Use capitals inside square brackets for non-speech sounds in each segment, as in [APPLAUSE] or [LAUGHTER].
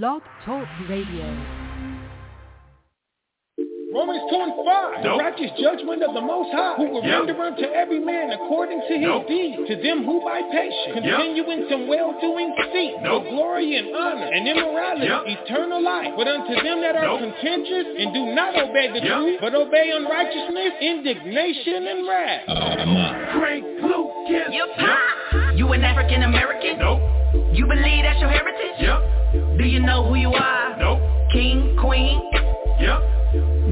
Blog Talk Radio. Romans 2 and 5, the Nope. righteous judgment of the Most High, who will Yep. render unto every man according to his Nope. deeds, to them who by patience Yep. continue in some well-doing seek Nope. for glory and honor and immorality, Yep. eternal life. But unto them that are Nope. contentious and do not obey the Yep. truth, but obey unrighteousness, indignation, and wrath. Oh, Frank Lucas. You pop. You an African American? Nope. You believe that's your heritage? Yep. Do you know who you are? Nope. King, queen, Yep.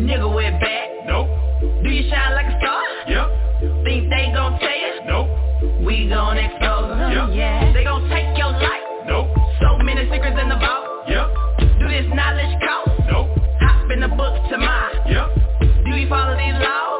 nigga with back. Nope. Do you shine like a star? Yep. Think they gon' tell you? Nope. We gon' expose them. Yep. Yeah. They gon' take your life. Nope. So many secrets in the vault. Yep. Do this knowledge cost? Nope. Hop in the book to mine. Yep. Do you follow these laws?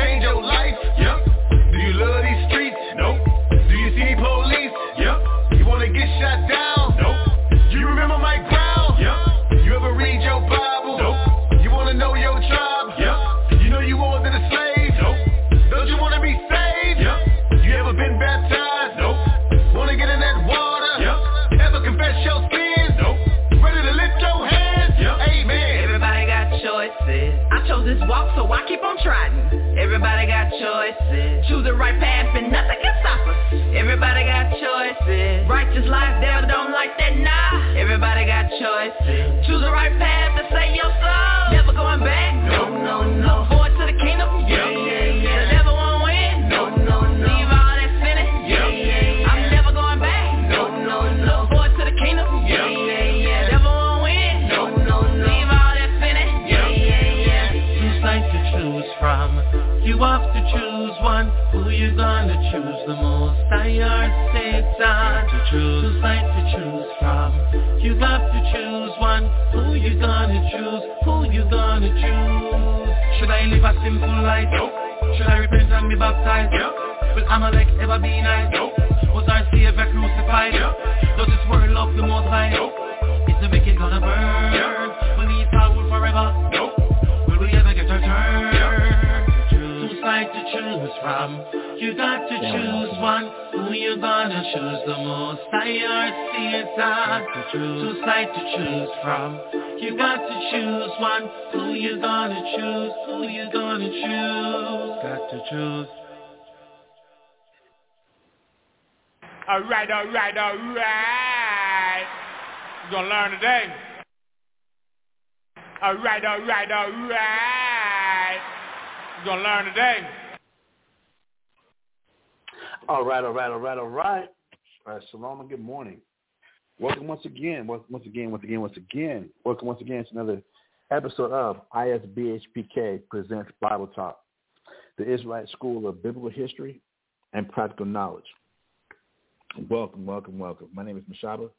Change your life? Yep. Do you love these streets? Nope. Do you see police? Yep. You wanna get shot down? Nope. Do you remember my ground? Yep. You ever read your Bible? Nope. You wanna know your tribe? Yep. You know you more than a slave? Nope. Don't you wanna be saved? Yep. You ever been baptized? Nope. Wanna get in that water? Yep. Ever confess your sins? Nope. Ready to lift your hands? Yep. Amen. Everybody got choices. I chose this walk, so I keep on trying. Everybody got choices. Choose the right path and nothing can stop us. Everybody got choices. Righteous life, devil don't like that, nah. Everybody got choices. Choose the right path to save your soul. Choose the most? I heard Satan to choose. Two sides to choose from. You got to choose one. Who you gonna choose? Who you gonna choose? Should I live a simple life? Nope. Should I repent and be baptized? Yep. Will Amalek ever be nice? Nope. Was our Savior crucified? Yep. Does this world love the most high? Nope. Is the wicked gonna burn? From. You got to choose one. Who you gonna choose the most? I heard Satan. Two sides to choose from. You got to choose one. Who you gonna choose? Who you gonna choose? Got to choose. All right, all right, all right. You're gonna learn today. All right, all right, all right. You're gonna learn today. All right, all right, all right, all right. All right, shalom and good morning. Welcome once again, once once again, once again, once again. Welcome once again to another episode of ISBHPK presents Bible Talk, the Israelite School of Biblical History and Practical Knowledge. Welcome, welcome, welcome. My name is Mashaba,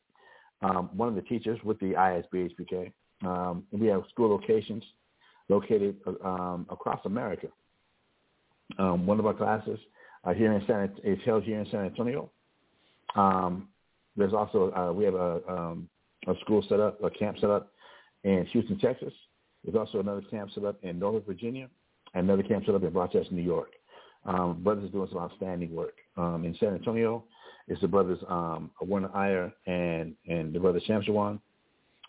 um, one of the teachers with the ISBHPK. Um, we have school locations located um, across America. Um, one of our classes uh, here in San is held here in San Antonio. Um, there's also uh, we have a um, a school set up, a camp set up in Houston, Texas. There's also another camp set up in Norfolk, Virginia, and another camp set up in Rochester, New York. Um, brothers doing some outstanding work. Um, in San Antonio, it's the brothers um, Warner Iyer and and the brother Shamshawan,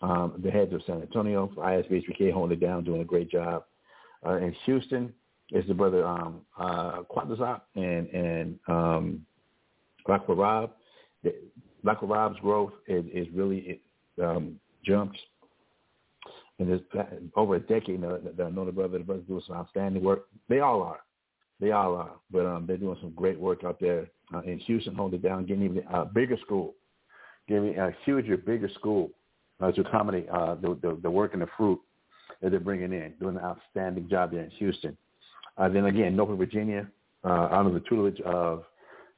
um, the heads of San Antonio for ISBHPK holding it down, doing a great job. Uh, in Houston, it's the brother um, uh, Quatazop and and um. Lakwa Rob's growth is, is really it, um, jumped. And there's over a decade now that I know the brother, the brothers doing some outstanding work. They all are. They all are. But um, they're doing some great work out there uh, in Houston, holding it down, getting even a uh, bigger school, getting a huger, bigger school uh, to accommodate uh, the, the, the work and the fruit that they're bringing in, doing an outstanding job there in Houston. Uh, then again, Norfolk, Virginia, uh, under the tutelage of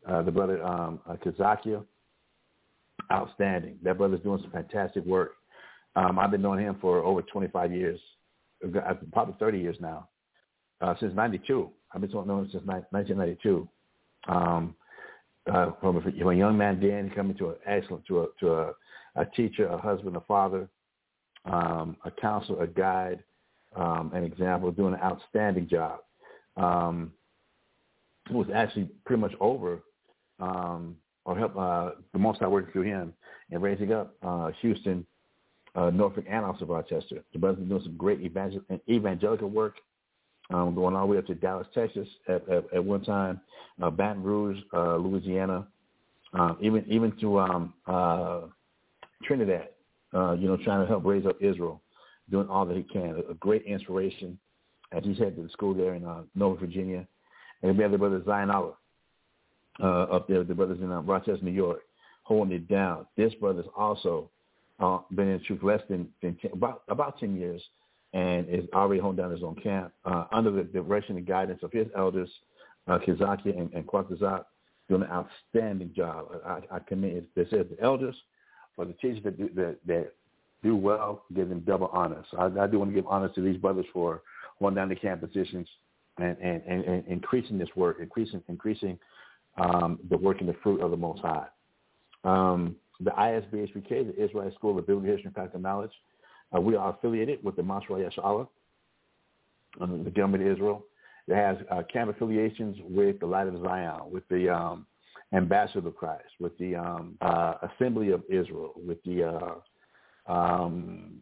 uh, the brother um, uh, Kazakia, outstanding. That brother's doing some fantastic work. Um, I've been knowing him for over 25 years, uh, probably 30 years now, uh, since '92. I've been knowing him since 1992. Um, uh, from a, a young man then coming to an excellent, to a to a, a teacher, a husband, a father, um, a counselor, a guide, um, an example, doing an outstanding job. Um, was actually pretty much over um, or help uh, the most I worked through him and raising up uh, Houston, uh, Norfolk, and also Rochester. The brothers doing some great evangel- evangelical work, um, going all the way up to Dallas, Texas at, at, at one time, uh, Baton Rouge, uh, Louisiana, uh, even even to um, uh, Trinidad. Uh, you know, trying to help raise up Israel, doing all that he can. A great inspiration as he's headed to the school there in uh, Norfolk, Virginia. And we have the brother Zion Allah uh, up there, the brothers in uh, Rochester, New York, holding it down. This brother's also uh, been in the truth less than, than 10, about about ten years, and is already holding down his own camp uh, under the direction and guidance of his elders, uh, Kizaki and, and Kwakazak, doing an outstanding job. I, I commend this says the elders for the teachers that do, that, that do well, give them double honors. I, I do want to give honors to these brothers for holding down the camp positions and, and, and, and increasing this work, increasing increasing um, the work and the fruit of the Most High. Um, the ISBHPK, the Israel School of Biblical History and Practical Knowledge, uh, we are affiliated with the Masra Yeshua, um, the government of Israel. It has uh, camp affiliations with the Light of Zion, with the um, Ambassador of Christ, with the um, uh, Assembly of Israel, with the uh, um,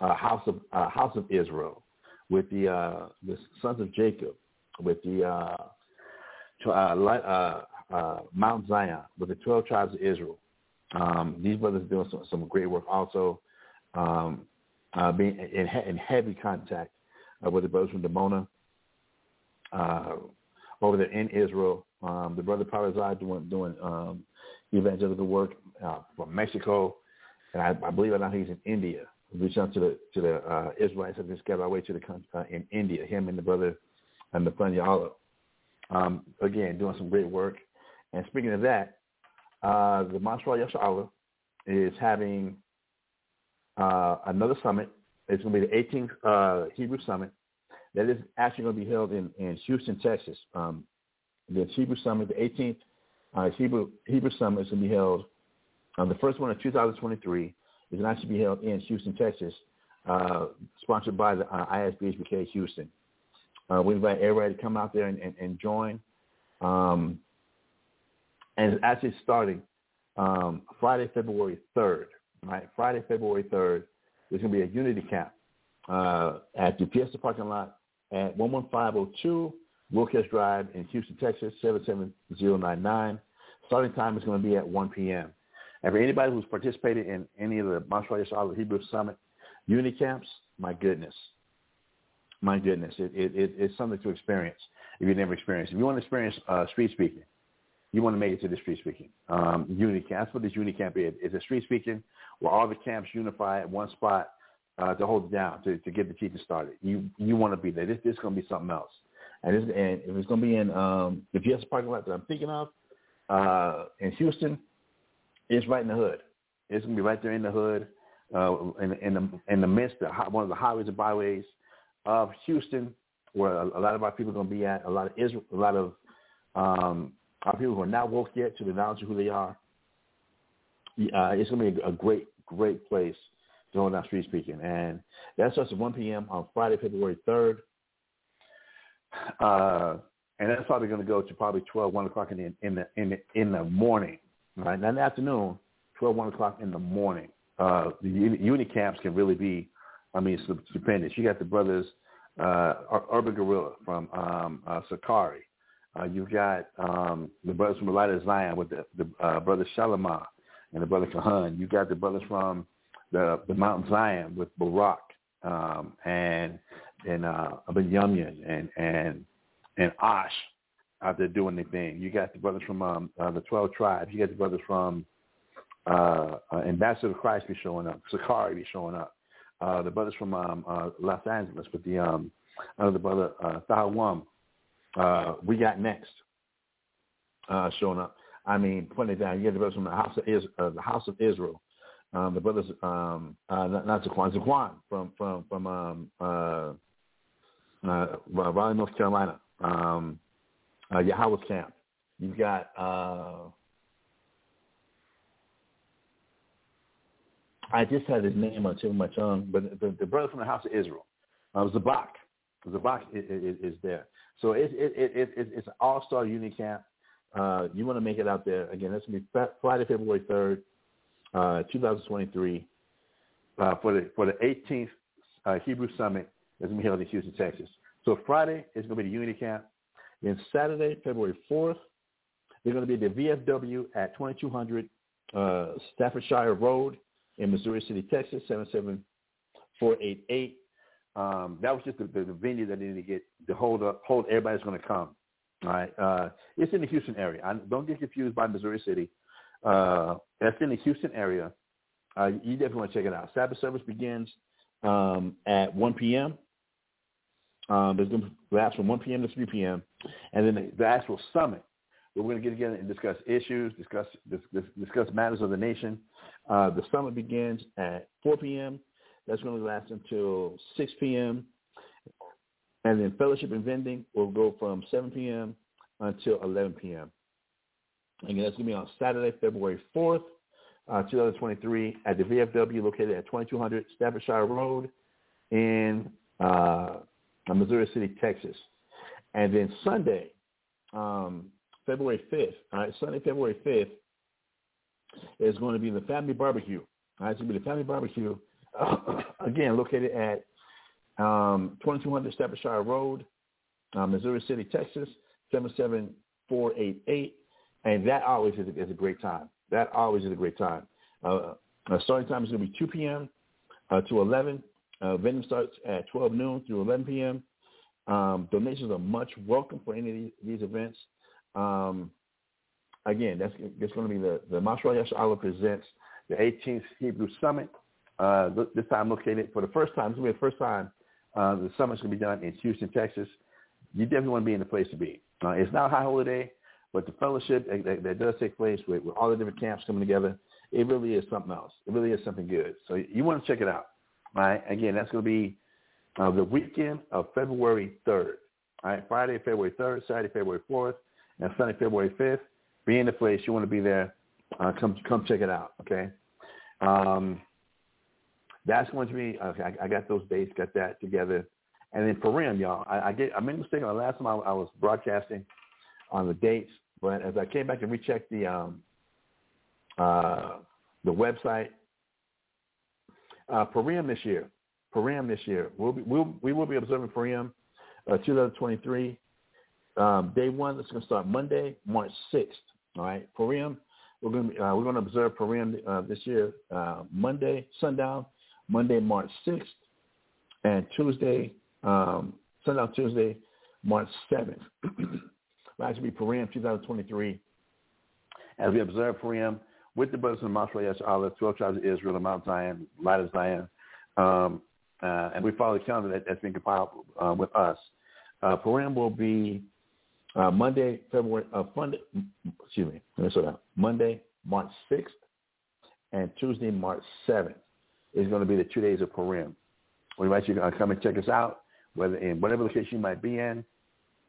uh, House of uh, House of Israel, with the uh, the Sons of Jacob, with the uh, uh, uh, uh, Mount Zion, with the twelve tribes of Israel. Um, these brothers doing some, some great work also, um, uh, being in, in heavy contact uh, with the brothers from Dimona uh, over there in Israel. Um, the brother Parazai doing doing um, evangelical work uh, from Mexico, and I, believe I believe now he's in India. We reached out to the to the uh, Israelites that just got our way to the uh, in India. Him and the brother and the friend Yalo. Um, again, doing some great work. And speaking of that, uh, the Montreal Yeshua is having uh, another summit. It's going to be the 18th uh, Hebrew Summit. That is actually going to be held in, in Houston, Texas. Um, the Hebrew Summit, the 18th uh, Hebrew Hebrew Summit is going to be held. Um, the first one in 2023 is going to be held in Houston, Texas, uh, sponsored by the uh, ISBHPK Houston. Uh, we invite everybody to come out there and, and, and join. Um, and it's actually starting um, Friday, February 3rd. Right, Friday, February 3rd. There's going to be a unity camp uh, at the Fiesta parking lot at 11502 Wilkes Drive in Houston, Texas, 77099. Starting time is going to be at 1 p.m. And for anybody who's participated in any of the Montreal Yeshua Hebrew Summit unity camps, my goodness, my goodness, it, it, it, it's something to experience if you've never experienced. If you want to experience uh, street speaking, you want to make it to the street speaking. Um, unity camp, that's what this unity camp is. It's a street speaking where all the camps unify at one spot uh, to hold it down, to, to get the teaching started. You you want to be there. This, this is going to be something else. And, this, and if it's going to be in um, the PS parking lot that I'm thinking of uh, in Houston, it's right in the hood. It's to be right there in the hood, uh, in, in the in the midst of one of the highways and byways of Houston, where a, a lot of our people are to be at. A lot of Israel, a lot of um, our people who are not woke yet to the knowledge of who they are. uh, it's to be a, a great, great place hold down street speaking. And that starts at 1 p.m. on Friday, February 3rd. Uh, and that's probably going to go to probably 12, 1 o'clock in the, in the, in the, in the morning, right? Not in the afternoon, 12, 1 o'clock in the morning. Uh, the uni, camps can really be, I mean, stupendous. You got the brothers, uh, Urban Gorilla from um, uh, Sakari. Uh, you've got um, the brothers from the Light of Zion with the, the uh, brother Shalimar and the brother Kahan. You've got the brothers from the the Mount Zion with Barak um, and and uh, Yumyan and and and Ash out there doing their thing. You got the brothers from um, uh, the Twelve Tribes. You got the brothers from uh, uh, Ambassador Christ be showing up. Sakari be showing up. Uh, the brothers from um, uh, Los Angeles with the um, another brother uh, Thawam. Uh, we got next uh, showing up. I mean, putting it down. You get the brothers from the house of Is- uh, the house of Israel. Um, the brothers, um, uh, not, not Zaquan, Zaquan from from from um, uh, uh, Raleigh, North Carolina. Um, uh, Yahweh's camp. You've got uh, I just had his name on tip of my tongue, but the, the brother from the house of Israel, uh, Zabak. Zabak is, is, there. So it's it, it, it, it's an all-star uni camp. Uh, you want to make it out there. Again, that's going to be Friday, February 3rd, uh, 2023, uh, for the for the 18th uh, Hebrew Summit that's going to be held in Houston, Texas. So Friday is going to be the Unity Camp. Then Saturday, February 4th, they're going to be at the VFW at 2200 uh, Staffordshire Road in Missouri City, Texas, 77488. Um, that was just the, the, the, venue that they needed to get to hold up, hold everybody's going to come. All right, uh, it's in the Houston area. I, don't get confused by Missouri City. Uh, that's in the Houston area. Uh, you definitely want to check it out. Sabbath service begins um, at 1 p.m. Um, going to last from 1 p.m. to 3 p.m. And then the, actual summit, we're going to get together and discuss issues, discuss discuss, discuss matters of the nation. Uh, the summit begins at 4 p.m. That's going to last until 6 p.m. And then fellowship and vending will go from 7 p.m. until 11 p.m. Again, that's going to be on Saturday, February 4th, uh, 2023 at the VFW located at 2200 Staffordshire Road in uh, Missouri City, Texas. And then Sunday, um, February 5th, all right, Sunday, February 5th, is going to be the family barbecue. All right, it's going to be the family barbecue, uh, [COUGHS] again, located at um, 2200 Staffordshire Road, uh, Missouri City, Texas, 77488. And that always is a, is a great time. That always is a great time. Uh, uh starting time is going to be 2 p.m. Uh, to 11. Uh, vending starts at 12 noon through 11 p.m. Um, donations are much welcome for any of these, these events. Um, again, that's, that's going to be the, the Mashra presents the 18th Hebrew Summit. Uh, this time located for the first time. It's going to be the first time uh, the summit's going to be done in Houston, Texas. You definitely want to be in the place to be. Uh, it's not a high holiday, but the fellowship that, that, that does take place with, with all the different camps coming together, it really is something else. It really is something good. So you want to check it out. Right? Again, that's going to be uh, the weekend of February 3rd. All right, Friday, February 3rd, Saturday, February 4th, and Sunday, February 5th. Be in the place. You want to be there. Uh, come come check it out. Okay. Um, that's going to be. Okay, I, I, got those dates. Got that together. And then Purim, y'all. I, I get. I made a mistake on the last time I, I was broadcasting on the dates, but as I came back and rechecked the um, uh, the website, uh, Purim this year, Purim this year, we'll be, we'll, we will be observing Purim uh, 2023. Um, day one, it's going to start Monday, March 6th. All right, Purim, we're going to uh, we're going to observe Purim uh, this year, uh, Monday sundown, Monday March 6th, and Tuesday um, sundown Tuesday, March 7th. will [CLEARS THROAT] actually be Purim 2023 as we observe Purim with the brothers of Mount Yash Allah, 12 tribes of Israel, the Mount Zion, Light of Zion, um, uh, and we follow the calendar that, has been compiled uh, with us. Uh, Purim will be uh, Monday, February, uh, Monday, excuse me, let me slow down. Monday, March 6th, and Tuesday, March 7th is going to be the two days of Purim. We invite you to come and check us out, whether in whatever location you might be in.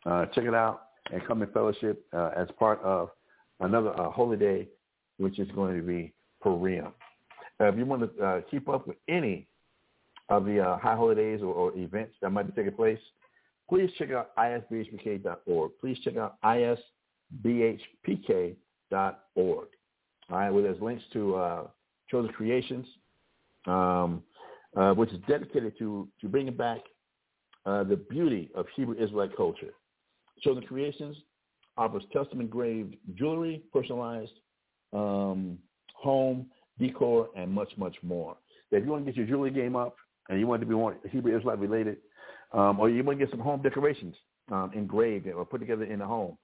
Uh, check it out and come in fellowship uh, as part of another uh, holy day, which is going to be Purim. If you want to uh, keep up with any of the uh, high holidays or, or events that might be taking place, please check out isbhpk.org. Please check out isbhpk.org. All right, where there's links to uh, Chosen Creations, um, uh, which is dedicated to, to bringing back uh, the beauty of Hebrew Israelite culture. Chosen Creations offers custom engraved jewelry, personalized um, home decor, and much, much more. If you want to get your jewelry game up and you want to be more Hebrew Israelite related, um, or you want to get some home decorations um, engraved or put together in the home,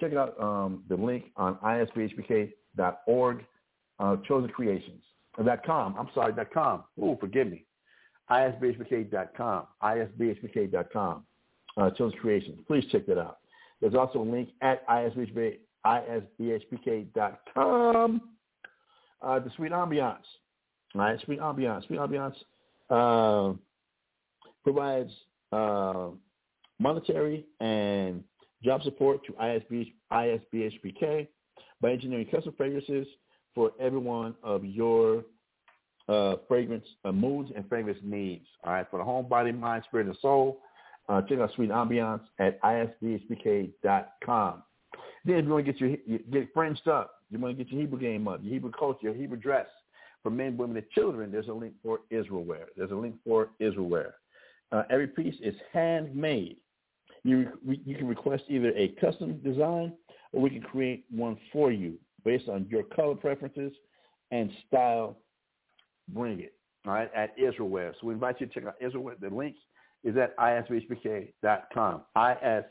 check out um, the link on isbhpk.org, uh, Chosen Creations. Dot com. I'm sorry, dot com. Oh, forgive me. isbhpk.com. isbhpk.com. Uh, Chosen Creations. Please check that out. There's also a link at isbhpk, isbhpk.com. Uh, the Sweet Ambiance. All right, Sweet Ambiance. Sweet Ambiance uh, provides uh, monetary and job support to ISB, ISBHPK by engineering custom fragrances for every one of your uh, fragrance uh, moods and fragrance needs. All right, for the home, body, mind, spirit, and soul, uh, check out Sweet Ambiance at isbhpk.com. Then if you want to get your get fringed up, you want to get your Hebrew game up, your Hebrew culture, your Hebrew dress for men, women, and children, there's a link for Israel wear. There's a link for Israel wear. Uh, every piece is handmade. You, you can request either a custom design or we can create one for you based on your color preferences and style. Bring it, all right, at Israelwear. So we invite you to check out Israelwear. The link is at isbhpk.com, isbhpk.com.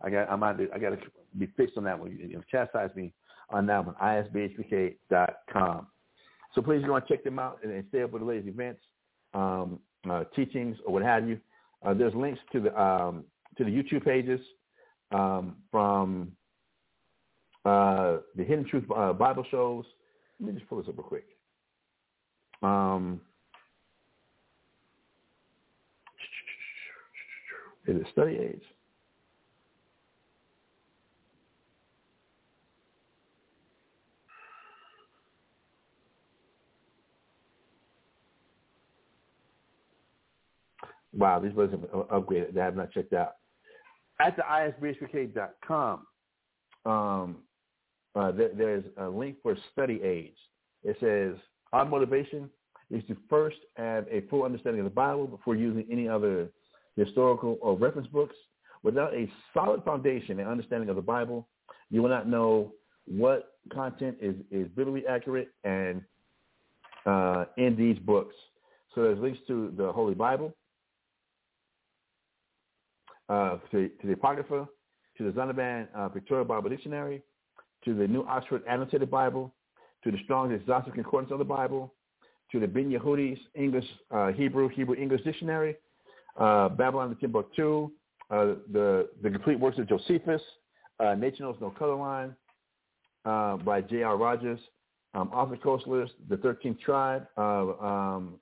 I got, I'm out I got to be fixed on that one. You chastise me on that one, isbhpk.com. So please go and check them out and, stay up with the latest events, um, uh, teachings, or what have you. Uh, there's links to the um, to the YouTube pages um, from uh, the Hidden Truth uh, Bible shows. Let me just pull this up real quick. Um, is it study aids? Wow, these brothers have upgraded. They have not checked out. At the isbhpk.com, um, uh, there, there's a link for study aids. It says, our motivation is to first have a full understanding of the Bible before using any other historical or reference books. Without a solid foundation and understanding of the Bible, you will not know what content is, is biblically accurate and uh, in these books. So there's links to the Holy Bible, uh, to, to, the Apocrypha, to the Zondervan uh, Pictorial Bible Dictionary, to the New Oxford Annotated Bible, to the Strong's Exhaustive Concordance of the Bible, to the Ben-Yehuda's English, uh, Hebrew, Hebrew English Dictionary, uh, Babylon the Timbuktu, uh, the, the Complete Works of Josephus, uh, Nature Knows No Color Line uh, by J.R. Rogers, um, Arthur Koestler's The 13th Tribe, uh, um,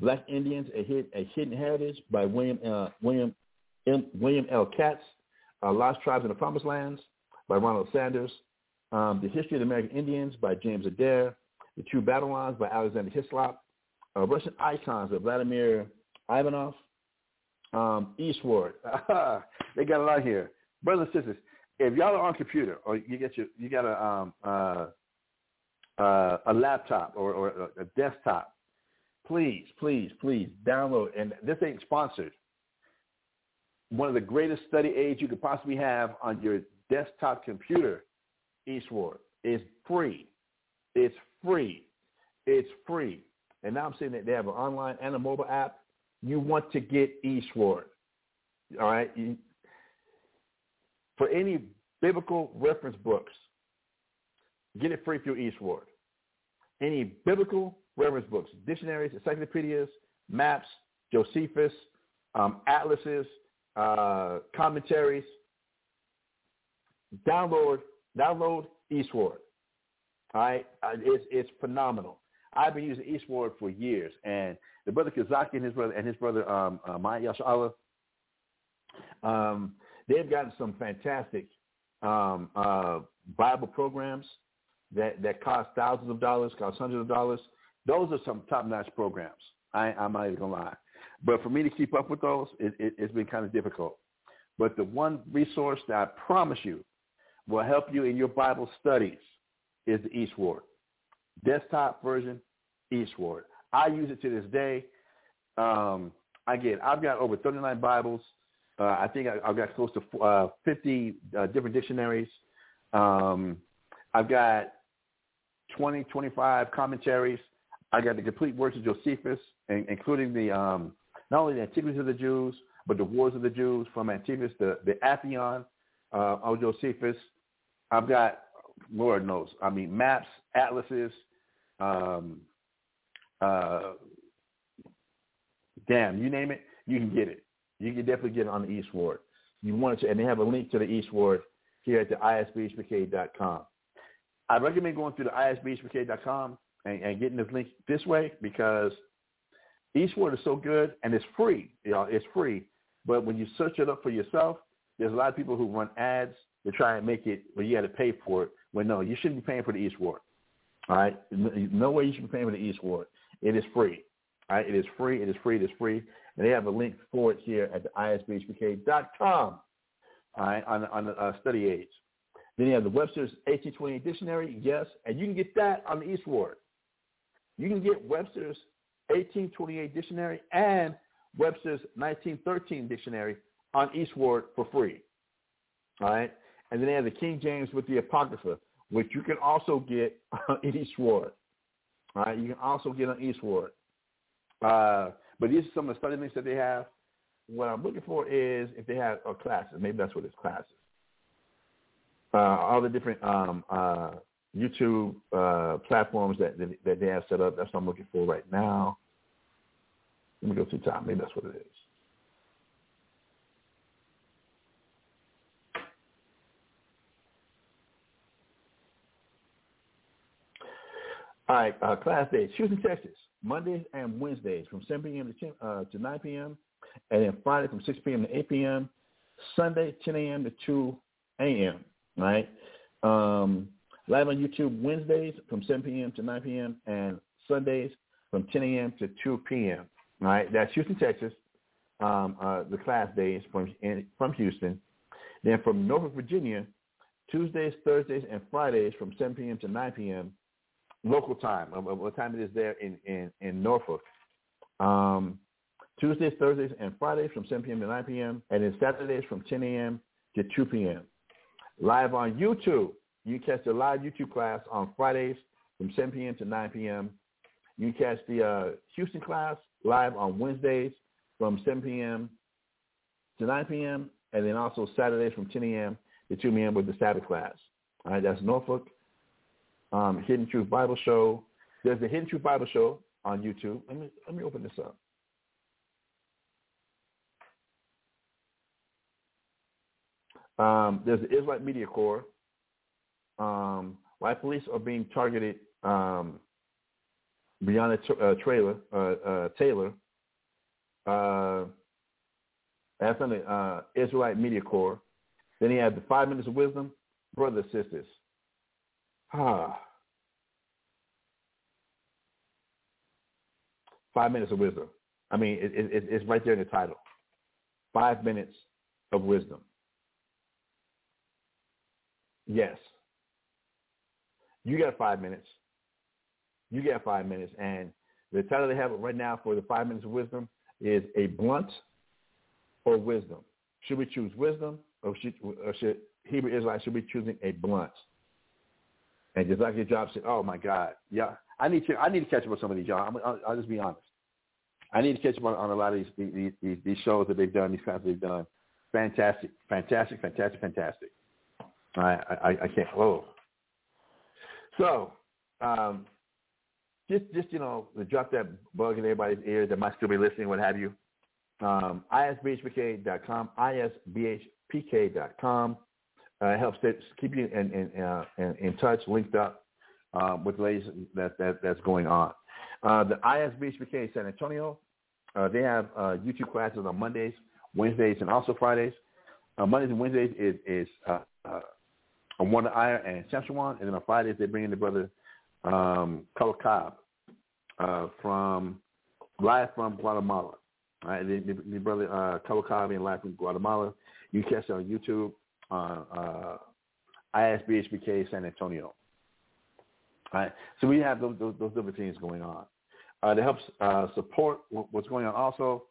Black Indians, a, a Hidden Heritage by William, uh, William, M, William L. Katz, uh, Lost Tribes in the Promised Lands by Ronald Sanders, um, The History of the American Indians by James Adair, The True Battle Lines by Alexander Hislop, uh, Russian Icons of Vladimir Ivanov, um, e-Sword. [LAUGHS] they got a lot here. Brothers and sisters, if y'all are on computer or you get your you got a um, uh, uh, a laptop or, or a desktop, please, please, please download. And this ain't sponsored. One of the greatest study aids you could possibly have on your desktop computer, e-Sword, is free. It's free. It's free. And now I'm saying that they have an online and a mobile app. You want to get e-Sword. All right? You, for any biblical reference books, get it free through e-Sword. Any biblical reference books, dictionaries, encyclopedias, maps, Josephus, um, atlases, uh, commentaries. Download, download e-Sword. All right, uh, it's it's phenomenal. I've been using e-Sword for years, and the brother Kazaki and his brother and his brother um, uh, Maya Yashala, um, they've gotten some fantastic um, uh, Bible programs that that cost thousands of dollars, cost hundreds of dollars. Those are some top-notch programs. I, I'm not even gonna lie, but for me to keep up with those, it, it, it's been kind of difficult. But the one resource that I promise you will help you in your Bible studies is the e-Sword desktop version, e-Sword. I use it to this day. Um, get I've got over 39 Bibles. Uh, I think I, have got close to uh, 50 uh, different dictionaries. Um, I've got 20, 25 commentaries. I got the complete works of Josephus, including the um, not only the Antiquities of the Jews, but the Wars of the Jews from Antiquities, the the Atheon uh, of Josephus. I've got Lord knows, I mean maps, atlases, um, uh, damn, you name it, you can get it. You can definitely get it on the e-Sword. You want to, and they have a link to the e-Sword here at the isbhpk.com. I recommend going through the isbhpk.com and, and getting this link this way because e-Sword is so good and it's free. You know, it's free. But when you search it up for yourself, there's a lot of people who run ads to try and make it where you got to pay for it. When no, you shouldn't be paying for the e-Sword. All right, no way you should be paying for the e-Sword. It is free. All right, it is free. It is free. It is free. And they have a link for it here at the isbhpk.com. All right, on on the uh, study aids. Then you have the Webster's 1828 dictionary, yes, and you can get that on the e-Sword. You can get Webster's 1828 dictionary and Webster's 1913 dictionary on e-Sword for free. All right, and then they have the King James with the Apocrypha, which you can also get on [LAUGHS] e-Sword. All right, you can also get on e-Sword. Uh, but these are some of the study links that they have. What I'm looking for is if they have uh, classes. Maybe that's what it's classes. Uh, all the different um, uh, YouTube uh, platforms that, that, that they have set up. That's what I'm looking for right now. Let me go the top. Maybe that's what it is. All right, uh, class days. Houston, Texas, Mondays and Wednesdays from 7 p.m. to, 10, uh, to 9 p.m. And then Friday from 6 p.m. to 8 p.m. Sunday, 10 a.m. to 2 a.m. Right? Um, live on YouTube Wednesdays from 7 p.m. to 9 p.m. and Sundays from 10 a.m. to 2 p.m. Right? That's Houston, Texas. Um, uh, the class days from in, from Houston. Then from Norfolk, Virginia, Tuesdays, Thursdays, and Fridays from 7 p.m. to 9 p.m local time, of, of what time it is there in, in, in Norfolk. Um, Tuesdays, Thursdays, and Fridays from 7 p.m. to 9 p.m. And then Saturdays from 10 a.m. to 2 p.m. Live on YouTube. You catch the live YouTube class on Fridays from 7 p.m. to 9 p.m. You catch the uh, Houston class live on Wednesdays from 7 p.m. to 9 p.m. And then also Saturdays from 10 a.m. to 2 p.m. with the Sabbath class. All right, that's Norfolk um, Hidden Truth Bible Show. There's the Hidden Truth Bible Show on YouTube. Let me let me open this up. Um, there's the Israelite Media Corps. Um, white police are being targeted um, beyond a uh, trailer, uh, uh, Taylor. Uh, that's on the uh, Israelite Media Corps. Then he had the Five Minutes of Wisdom, brothers sisters. Ah. [SIGHS] Five minutes of wisdom. I mean, it, it, it's right there in the title. Five minutes of wisdom. Yes. You got five minutes. You got five minutes. And the title they have right now for the five minutes of wisdom is a blunt or wisdom. Should we choose wisdom or should, or should Hebrew Israelites should be choosing a blunt? And just like your job said, oh my God, yeah, I need to I need to catch up with some of these y'all. I'm, I'll, I'll just be honest. I need to catch up on, on a lot of these, these these these shows that they've done, these kinds they've done. Fantastic, fantastic, fantastic, fantastic. I I, I can't. Whoa. So, um, just just you know, to drop that bug in everybody's ear that might still be listening, what have you. Um, isbhpk.com, isbhpk.com. Uh, it helps keep you in in, uh, in, in touch, linked up uh, with the ladies that, that that's going on. Uh, the ISBHPK San Antonio, uh, they have uh, YouTube classes on Mondays, Wednesdays, and also Fridays. Uh, Mondays and Wednesdays is, is uh, uh, on Wonder Iron and Saskatchewan, and then on Fridays they bring in the brother um, Color Cobb uh, from live from Guatemala. Right, the, the, the brother uh, Color Cobb being live from Guatemala. You catch it on YouTube on uh, ISBHPK San Antonio. Right, so we have those, those, those different things going on. Uh, to help uh, support what's going on, also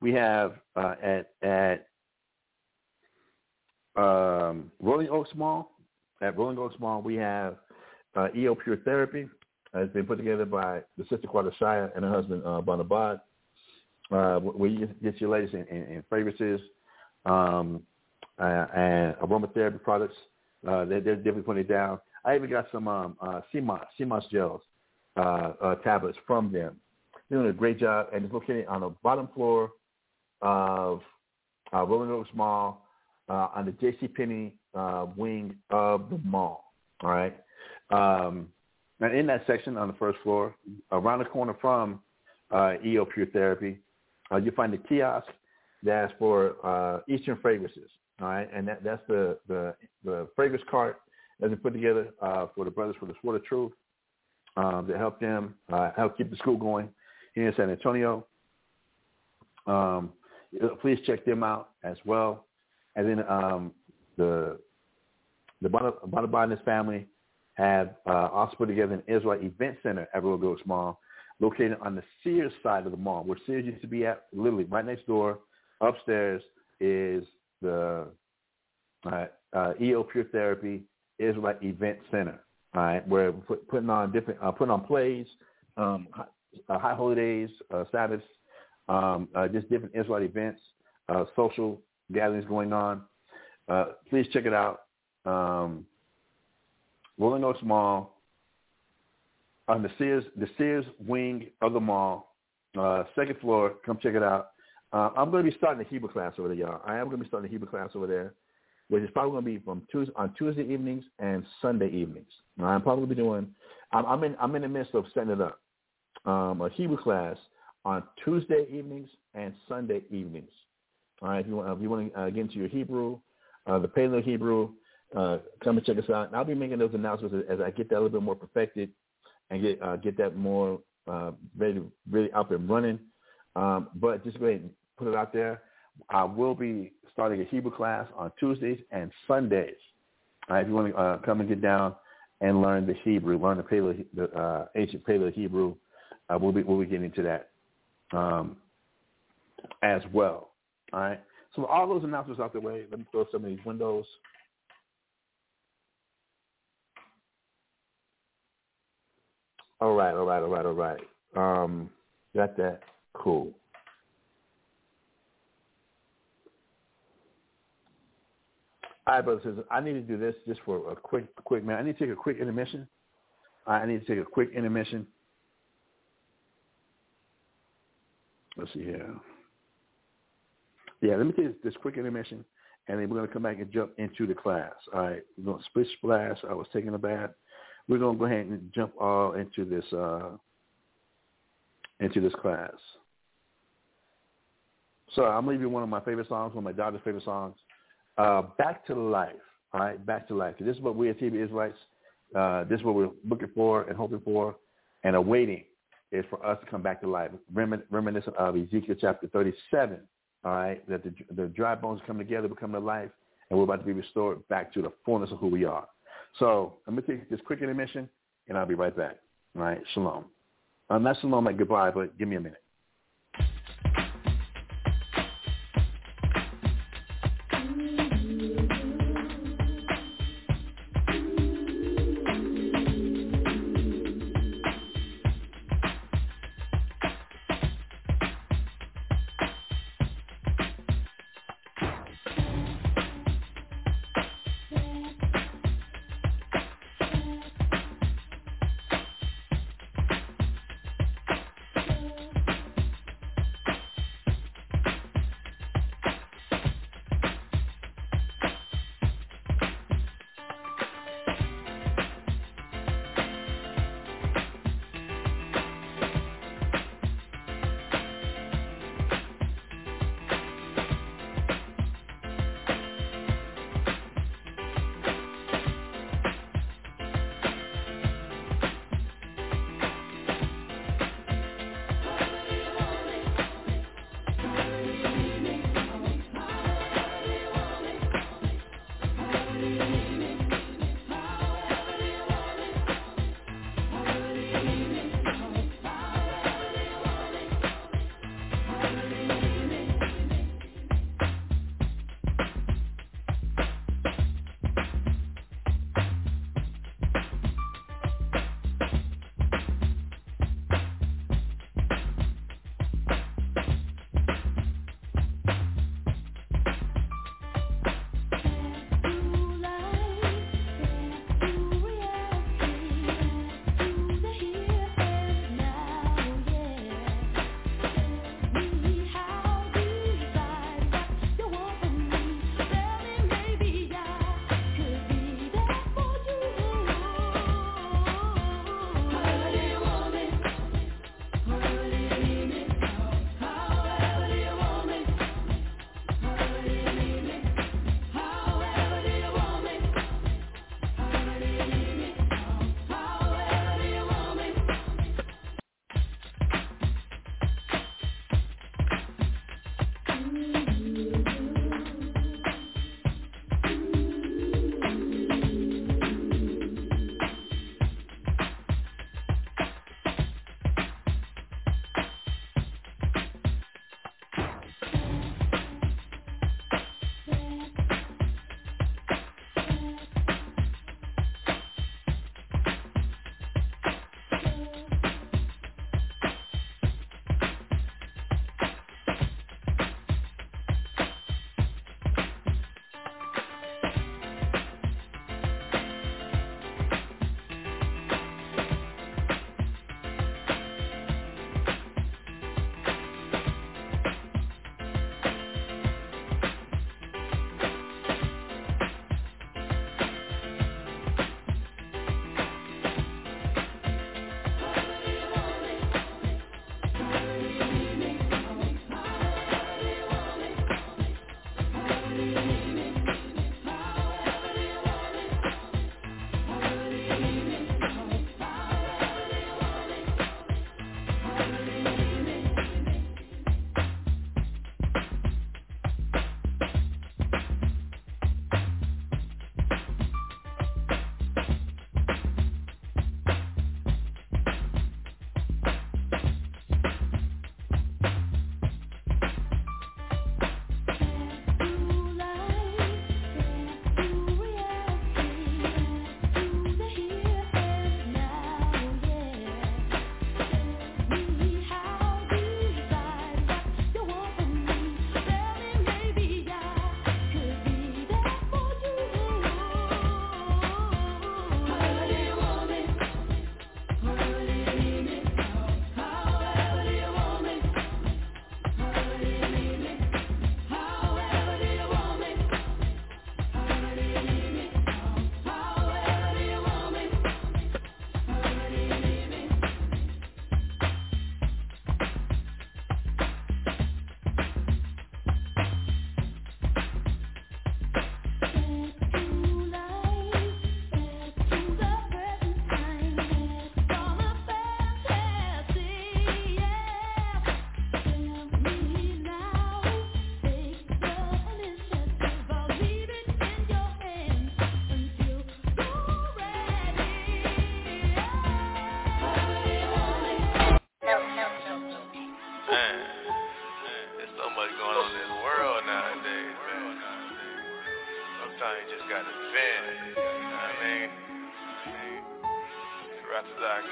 we have uh, at at um, Rolling Oaks Mall. At Rolling Oaks Mall, we have uh, EO Pure Therapy. Uh, it's been put together by the sister Quada Shire and her husband uh, Bonabad. Uh, where you get your latest in, in, in fragrances um, uh, and aromatherapy products. Uh, they're, they're definitely putting it down. I even got some um, uh, sea moss, CMOS gels, uh, uh, tablets from them. They're doing a great job, and it's located on the bottom floor of uh, Rolling Oaks Mall uh, on the J.C. Penney uh, wing of the mall. All right. Um, and in that section on the first floor, around the corner from uh, EO Pure Therapy, uh, you find the kiosk that's for uh, Eastern fragrances. All right, and that, that's the, the the fragrance cart that's been put together uh, for the brothers for the Sword of Truth um, to help them uh, help keep the school going here in San Antonio. Um, please check them out as well. And then um, the the Bonabonus family have uh, also put together an Israel Event Center at Rolling Oaks Mall, located on the Sears side of the mall, where Sears used to be at, literally right next door. Upstairs is the uh, uh, EO Pure Therapy Israel Event Center, right, where we're put, putting on different, uh, putting on plays, um, high, high holidays, uh, Sabbaths, um, uh, just different Israel events, uh, social gatherings going on. Uh, please check it out. Um, Rolling Oaks Mall on the Sears the Sears wing of the mall, uh, second floor. Come check it out. Uh, I'm going to be starting a Hebrew class over there, y'all. I am going to be starting a Hebrew class over there, which is probably going to be from Tuesday on Tuesday evenings and Sunday evenings. I'm probably be doing. I'm, I'm in I'm in the midst of setting it up. Um, a Hebrew class on Tuesday evenings and Sunday evenings. All right, if you want, if you want to uh, get into your Hebrew, uh, the Paleo Hebrew, uh, come and check us out. And I'll be making those announcements as, as I get that a little bit more perfected and get uh, get that more uh, ready, really up and running. Um, but just go ahead and put it out there. I will be starting a Hebrew class on Tuesdays and Sundays. Right, if you want to uh, come and get down and learn the Hebrew, learn the, Paleo, the uh, ancient Paleo Hebrew, uh, we'll be we'll be getting into that um, as well. All right. So all those announcements out the way. Let me throw some of these windows. All right, all right, all right, all right. Um, got that. Cool. All right, brothers sisters, I need to do this just for a quick, quick man. I need to take a quick intermission. I need to take a quick intermission. Let's see here. Yeah, let me take this quick intermission, and then we're going to come back and jump into the class. All right, we're going to split splash. I was taking a bath. We're going to go ahead and jump all into this uh, into this class. So I'm leaving one of my favorite songs, one of my daughter's favorite songs, uh, "Back to Life." All right, "Back to Life." This is what we as Hebrew Israelites, uh, this is what we're looking for and hoping for and awaiting is for us to come back to life, Remin- reminiscent of Ezekiel chapter 37, all right, that the, the dry bones come together, become to life, and we're about to be restored back to the fullness of who we are. So I'm going to take this quick intermission, and I'll be right back. All right, shalom. Um, not shalom like goodbye, but give me a minute.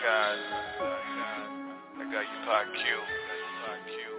To I got you, Pac Q.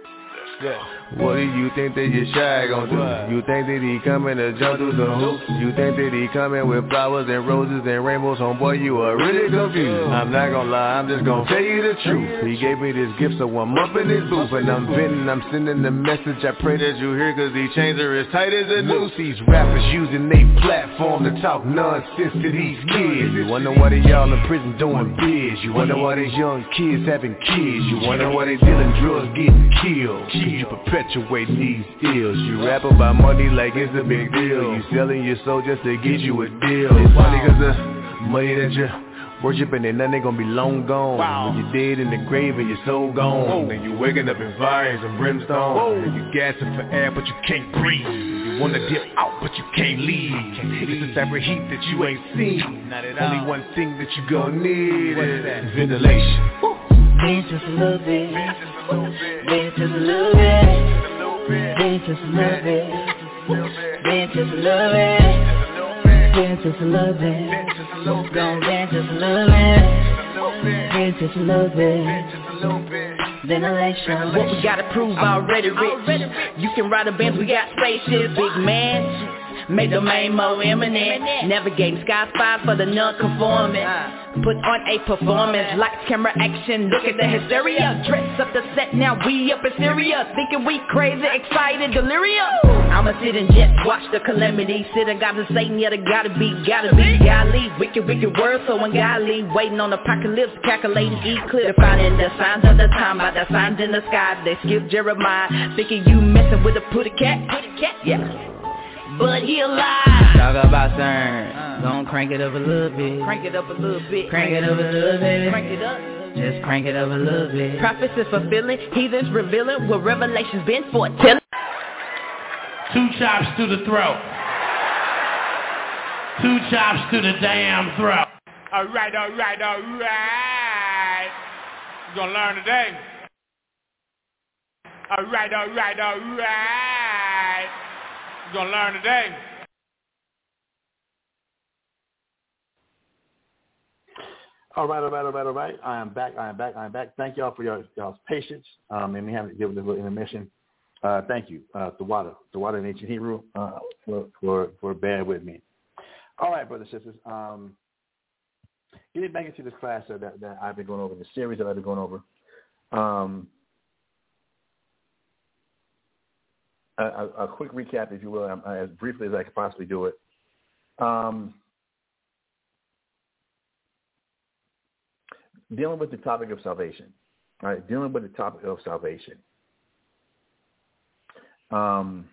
Yeah. What do you think that your shy gon' do? You think that he coming to jump through the hoops? You think that he coming with flowers and roses and rainbows? Homeboy, you are really confused. I'm not gonna lie, I'm just gonna tell you the truth. He gave me this gift, so I'm up in his booth and I'm venting, I'm sending the message. I pray that you hear, cause these chains are as tight as a noose. These rappers using they platform to talk nonsense to these kids. You wonder why they y'all in prison doing biz. You wonder why these young kids having kids. You wonder why they dealing drugs getting killed. You perpetuate these ills. You rap about money like it's a big deal. You selling your soul just to get you a deal. It's funny cause the money that you're worshiping and then they gonna be long gone. Wow. When you're dead in the grave and your soul gone. Whoa. And you waking up in fires and brimstone. Whoa. And you gasping for air but you can't breathe. You wanna dip out but you can't leave. It's a type of heat that you ain't seen. Only one thing that you gonna need is ventilation Dance just a little bit Dance just a little bit Dance just a little bit Dance just a little bit Dance just a little bit Don't dance just a little bit Dance just a little bit Ventilation What we gotta prove already rich You can ride a Benz, we got spaceships Big man Make the main more imminent Navigating sky spies for the non-conforming. Uh. Put on a performance. Lights, camera, action. Look at the hysteria. Dress up the set. Now we up in Syria. Thinking we crazy, excited, delirious. I'ma sit and just watch the calamity. Sit and gotta say Yeah, there gotta be, gotta be. Golly, wicked, wicked world So ungodly. Waiting on apocalypse Calculating eclipse. Finding the signs of the time By the signs in the sky. They skip Jeremiah Thinking you messing with a putty cat. putty cat Yeah but he alive. Talk about CERN. Uh, Gonna crank it up a little bit. Crank it up a little bit. Crank it up a little bit. Crank it up. Just crank it up a little bit. Prophets is fulfilling, heathens revealing what revelations been foretelling. Two chops to the throat. Two chops to the damn throat. All right, all right, all right. You're gonna learn today. All right, all right, all right. You're going to learn today. All right, all right, all right, all right. I am back. I am back. I am back. Thank y'all for your y'all's patience um, and me having to give this little intermission. Uh, thank you, uh, Tawada, Tawada in ancient Hebrew, uh, for for for bearing with me. All right, brothers and sisters. Um, getting back into this class that, that I've been going over, the series that I've been going over. Um, a, a, quick recap, if you will, um, as briefly as I could possibly do it. Um, dealing with the topic of salvation, all right, dealing with the topic of salvation. Um,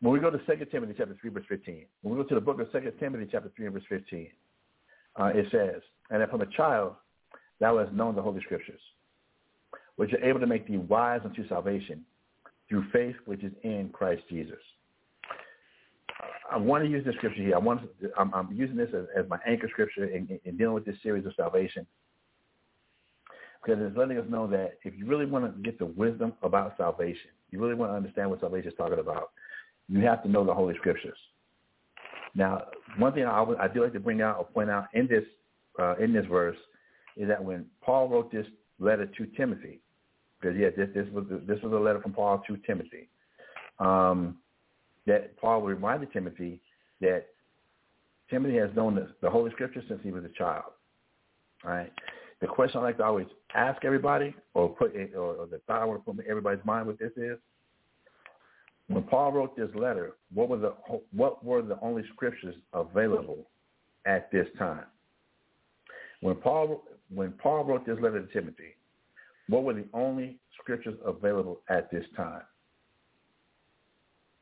when we go to 2 Timothy chapter 3, verse 15, when we go to the book of 2 Timothy chapter 3, verse 15, uh, it says, and that from a child thou hast known the Holy Scriptures, which are able to make thee wise unto salvation through faith which is in Christ Jesus. I want to use this scripture here. I want to, I'm, I'm using this as, as, my anchor scripture in, in, in, dealing with this series of salvation because it's letting us know that if you really want to get the wisdom about salvation, you really want to understand what salvation is talking about, you have to know the Holy Scriptures. Now, one thing I, I do like to bring out or point out in this uh, in this verse is that when Paul wrote this letter to Timothy, because yeah, this this was this was a letter from Paul to Timothy, um, that Paul reminded Timothy that Timothy has known the, the Holy Scripture since he was a child. Right. The question I like to always ask everybody, or put, or, or the thought I want to put in everybody's mind with this is, when Paul wrote this letter, what were the what were the only scriptures available at this time? When Paul when Paul wrote this letter to Timothy, what were the only scriptures available at this time?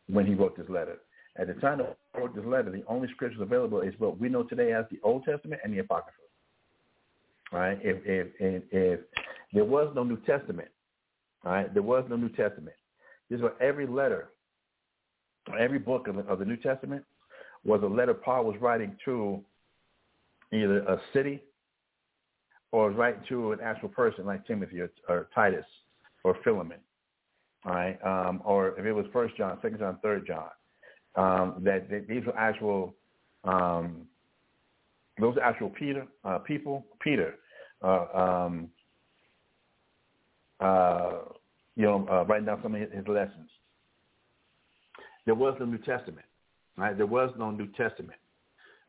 When he wrote this letter, at the time that he wrote this letter, the only scriptures available is what we know today as the Old Testament and the Apocrypha. Right? If if if, if there was no New Testament, right, there was no New Testament. This was every letter every book of the, of the New Testament was a letter Paul was writing to either a city or was writing to an actual person like Timothy or, or Titus or Philemon. right, um, or if it was First John, Second John, Third John, um, that, these were actual um, those actual Peter uh, people. Peter, uh, um, uh, you know, uh, writing down some of his lessons. There was no New Testament, right? There was no New Testament.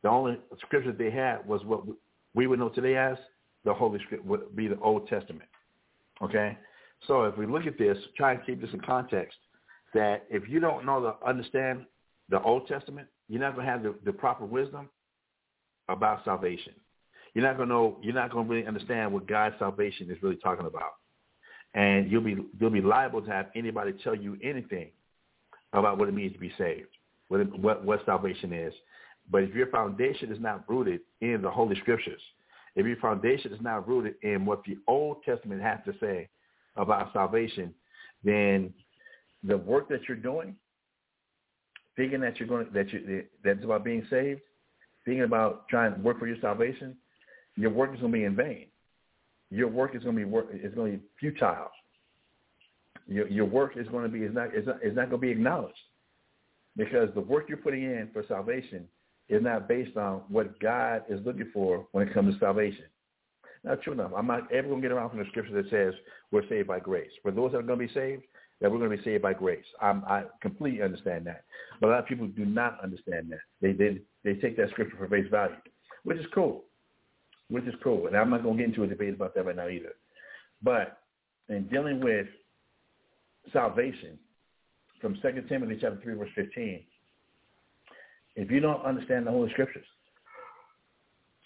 The only scriptures they had was what we would know today as the Holy Script would be the Old Testament. Okay, so if we look at this, try and keep this in context. That if you don't know the understand the Old Testament, you're not going to have the, the proper wisdom about salvation. You're not going to know. You're not going to really understand what God's salvation is really talking about, and you'll be you'll be liable to have anybody tell you anything about what it means to be saved, what what, what salvation is. But if your foundation is not rooted in the Holy Scriptures, if your foundation is not rooted in what the Old Testament has to say about salvation, then the work that you're doing, thinking that you're going that you that's about being saved, thinking about trying to work for your salvation, your work is going to be in vain. Your work is going to be work is going to be futile. Your your work is going to be is not is not, is not going to be acknowledged because the work you're putting in for salvation is not based on what God is looking for when it comes to salvation. Now, true enough, I'm not ever going to get around from the scripture that says we're saved by grace. For those that are going to be saved, that we're going to be saved by grace. I'm, I completely understand that. But a lot of people do not understand that. They, they, they take that scripture for face value, which is cool, which is cool. And I'm not going to get into a debate about that right now either. But in dealing with salvation, from 2 Timothy chapter 3, verse 15, if you don't understand the Holy Scriptures,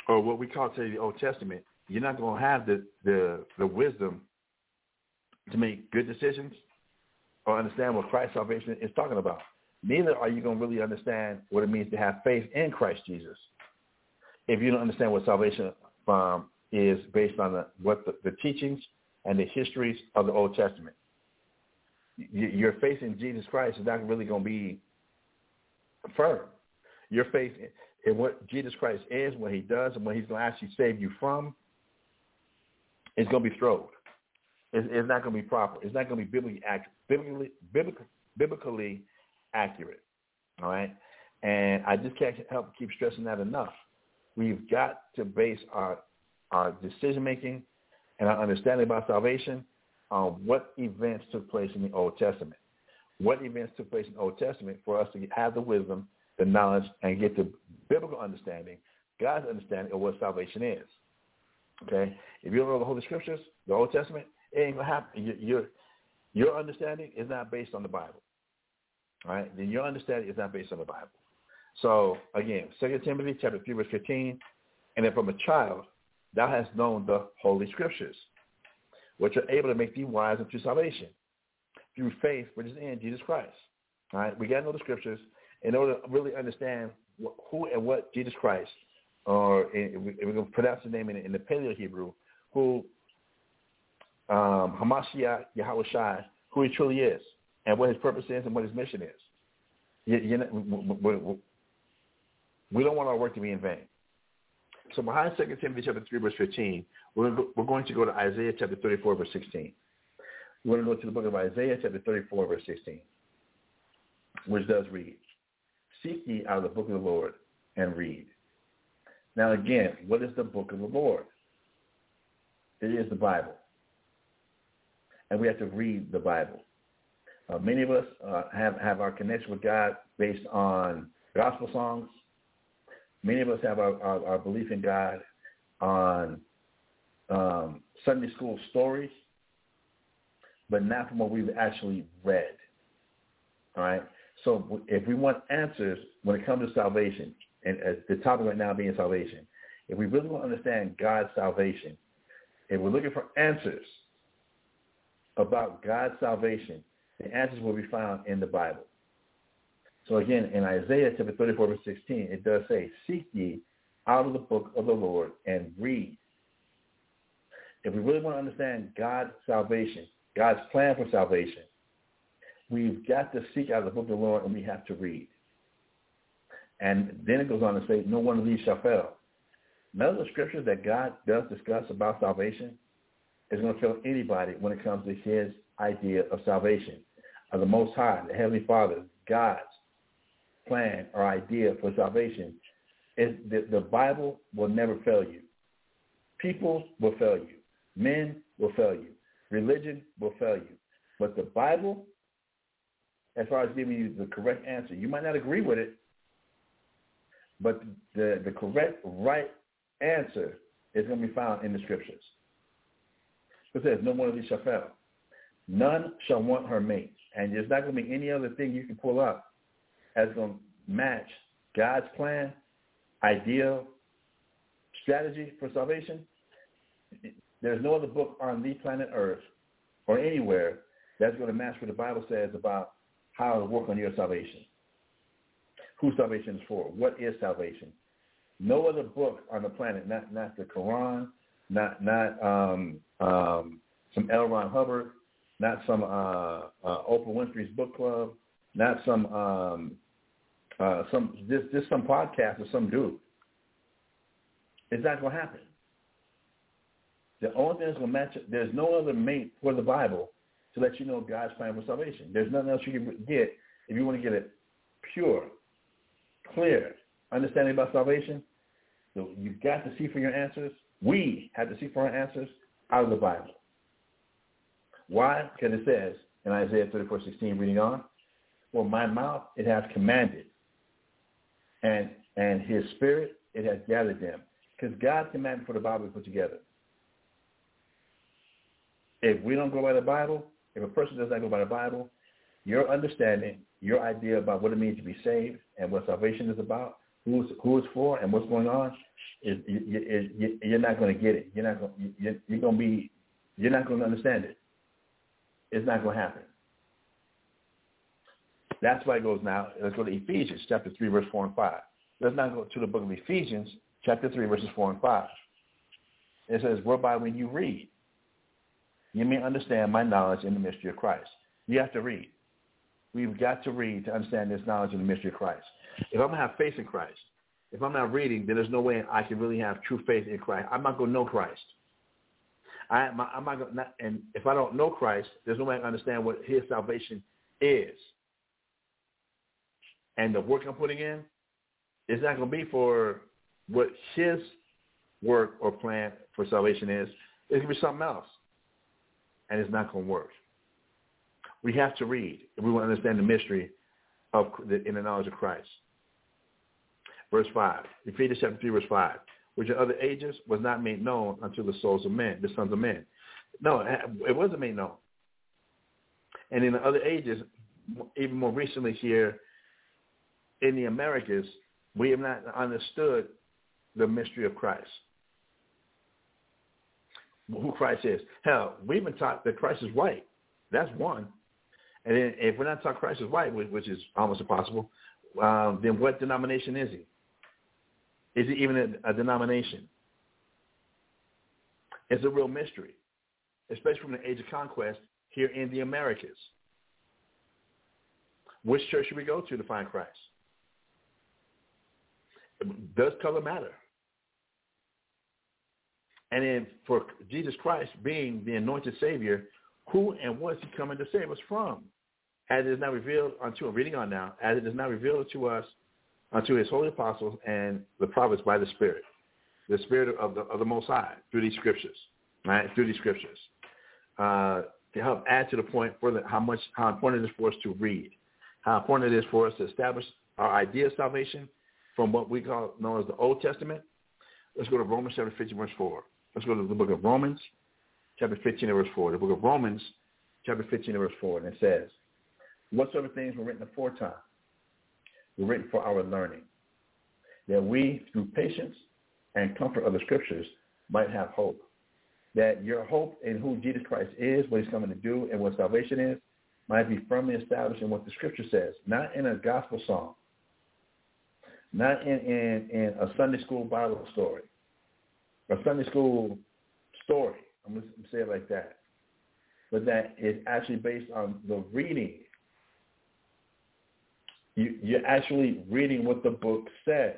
or what we call today the Old Testament, you're not going to have the, the, the wisdom to make good decisions or understand what Christ's salvation is talking about. Neither are you going to really understand what it means to have faith in Christ Jesus if you don't understand what salvation um, is based on the, what the, the teachings and the histories of the Old Testament. Your faith in Jesus Christ is not really going to be firm. Your faith in what Jesus Christ is, what he does, and what he's going to actually save you from is going to be thrown. It's, it's not going to be proper. It's not going to be biblically accurate. Biblically, biblically, biblically accurate. All right? And I just can't help keep stressing that enough. We've got to base our our decision making and our understanding about salvation on what events took place in the Old Testament. What events took place in the Old Testament for us to have the wisdom, the knowledge, and get the biblical understanding, God's understanding of what salvation is. Okay? If you don't know the Holy Scriptures, the Old Testament, it ain't to happen. Your, your understanding is not based on the Bible. All right? Then your understanding is not based on the Bible. So, again, Second Timothy chapter 3, verse 15, and then from a child, thou hast known the Holy Scriptures, which are able to make thee wise unto salvation through faith which is in Jesus Christ. All right? We got to know the Scriptures in order to really understand who and what Jesus Christ, or we're going to pronounce the name in, in the Paleo Hebrew, who um, Hamashiach Yahweh Shai, who he truly is, and what his purpose is and what his mission is. You, you know, we, we, we don't want our work to be in vain. So behind 2 Timothy chapter 3, verse 15, we're, we're going to go to Isaiah chapter 34, verse 16. We're going to go to the book of Isaiah chapter 34, verse 16, which does read, Seek ye out of the book of the Lord and read. Now again, what is the book of the Lord? It is the Bible. And we have to read the Bible. Uh, many of us uh, have, have our connection with God based on gospel songs. Many of us have our, our, our belief in God on um, Sunday school stories, but not from what we've actually read. All right? So if we want answers when it comes to salvation, and the topic right now being salvation, if we really want to understand God's salvation, if we're looking for answers about God's salvation, the answers will be found in the Bible. So again, in Isaiah chapter 34, verse 16, it does say, Seek ye out of the book of the Lord and read. If we really want to understand God's salvation, God's plan for salvation, we've got to seek out of the book of the Lord and we have to read. And then it goes on to say, no one of these shall fail. None of the scriptures that God does discuss about salvation is going to fail anybody when it comes to his idea of salvation. of the Most High, the Heavenly Father, God's plan or idea for salvation, is the, the Bible will never fail you. People will fail you. Men will fail you. Religion will fail you. But the Bible, as far as giving you the correct answer, you might not agree with it, but the, the correct, right answer is going to be found in the scriptures. It says, no one of these shall fail. None shall want her mate. And there's not going to be any other thing you can pull up that's going to match God's plan, ideal, strategy for salvation. There's no other book on the planet Earth or anywhere that's going to match what the Bible says about how to work on your salvation. Who salvation is for. What is salvation? No other book on the planet, not not the Quran, not not um, um, some L. Ron Hubbard, not some uh, uh, Oprah Winfrey's book club, not some um, uh, some just just some podcast or some dude. It's not to happen. The only thing that's to match it, there's no other mate for the Bible to let you know God's plan for salvation. There's nothing else you can get if you want to get it pure, clear understanding about salvation. So you've got to see for your answers. We have to see for our answers out of the Bible. Why? Because it says in Isaiah 34, 16, reading on, For my mouth it has commanded, and and his spirit it has gathered them. Because God commanded for the Bible to put together. If we don't go by the Bible, if a person does not go by the Bible, your understanding, your idea about what it means to be saved and what salvation is about, who's who it's for, and what's going on, is you, you, you're not going to get it. You're not going. You're, you're going to be. You're not going to understand it. It's not going to happen. That's why it goes now. Let's go to Ephesians chapter three, verse four and five. Let's now go to the book of Ephesians chapter three, verses four and five. It says, "Whereby when you read, you may understand my knowledge in the mystery of Christ." You have to read. We've got to read to understand this knowledge in the mystery of Christ. If I'm going to have faith in Christ, if I'm not reading, then there's no way I can really have true faith in Christ. I'm not going to know Christ. I, am not going and if I don't know Christ, there's no way I can understand what his salvation is. And the work I'm putting in is not going to be for what his work or plan for salvation is. It's going to be something else. And it's not going to work. We have to read if we want to understand the mystery of the, in the knowledge of Christ. Verse 5, Ephesians chapter 3, verse 5, which in other ages was not made known unto the souls of men, the sons of men. No, it wasn't made known. And in the other ages, even more recently here in the Americas, we have not understood the mystery of Christ. Who Christ is. Hell, we've been taught that Christ is white. That's one. And then if we're not taught Christ is white, which is almost impossible, um, then what denomination is he? Is he even a, a denomination? It's a real mystery, especially from the age of conquest here in the Americas. Which church should we go to to find Christ? Does color matter? And then for Jesus Christ being the anointed Savior, who and what is he coming to save us from? As it is now revealed unto, I'm reading on now, as it is now revealed to us unto his holy apostles and the prophets by the Spirit, the Spirit of the, of the Most High through these scriptures, right? Through these scriptures, uh, to help add to the point for how much how important it is for us to read, how important it is for us to establish our idea of salvation from what we call known as the Old Testament. Let's go to Romans chapter 15, verse 4. Let's go to the book of Romans, chapter 15, verse 4. The book of Romans, chapter 15, verse 4, and it says, Whatsoever things were written aforetime were written for our learning, that we, through patience and comfort of the scriptures, might have hope. That your hope in who Jesus Christ is, what he's coming to do, and what salvation is, might be firmly established in what the scripture says, not in a gospel song, not in, in, in a Sunday school Bible story, a Sunday school story. I'm going to say it like that. But that is actually based on the reading you, you're actually reading what the book says,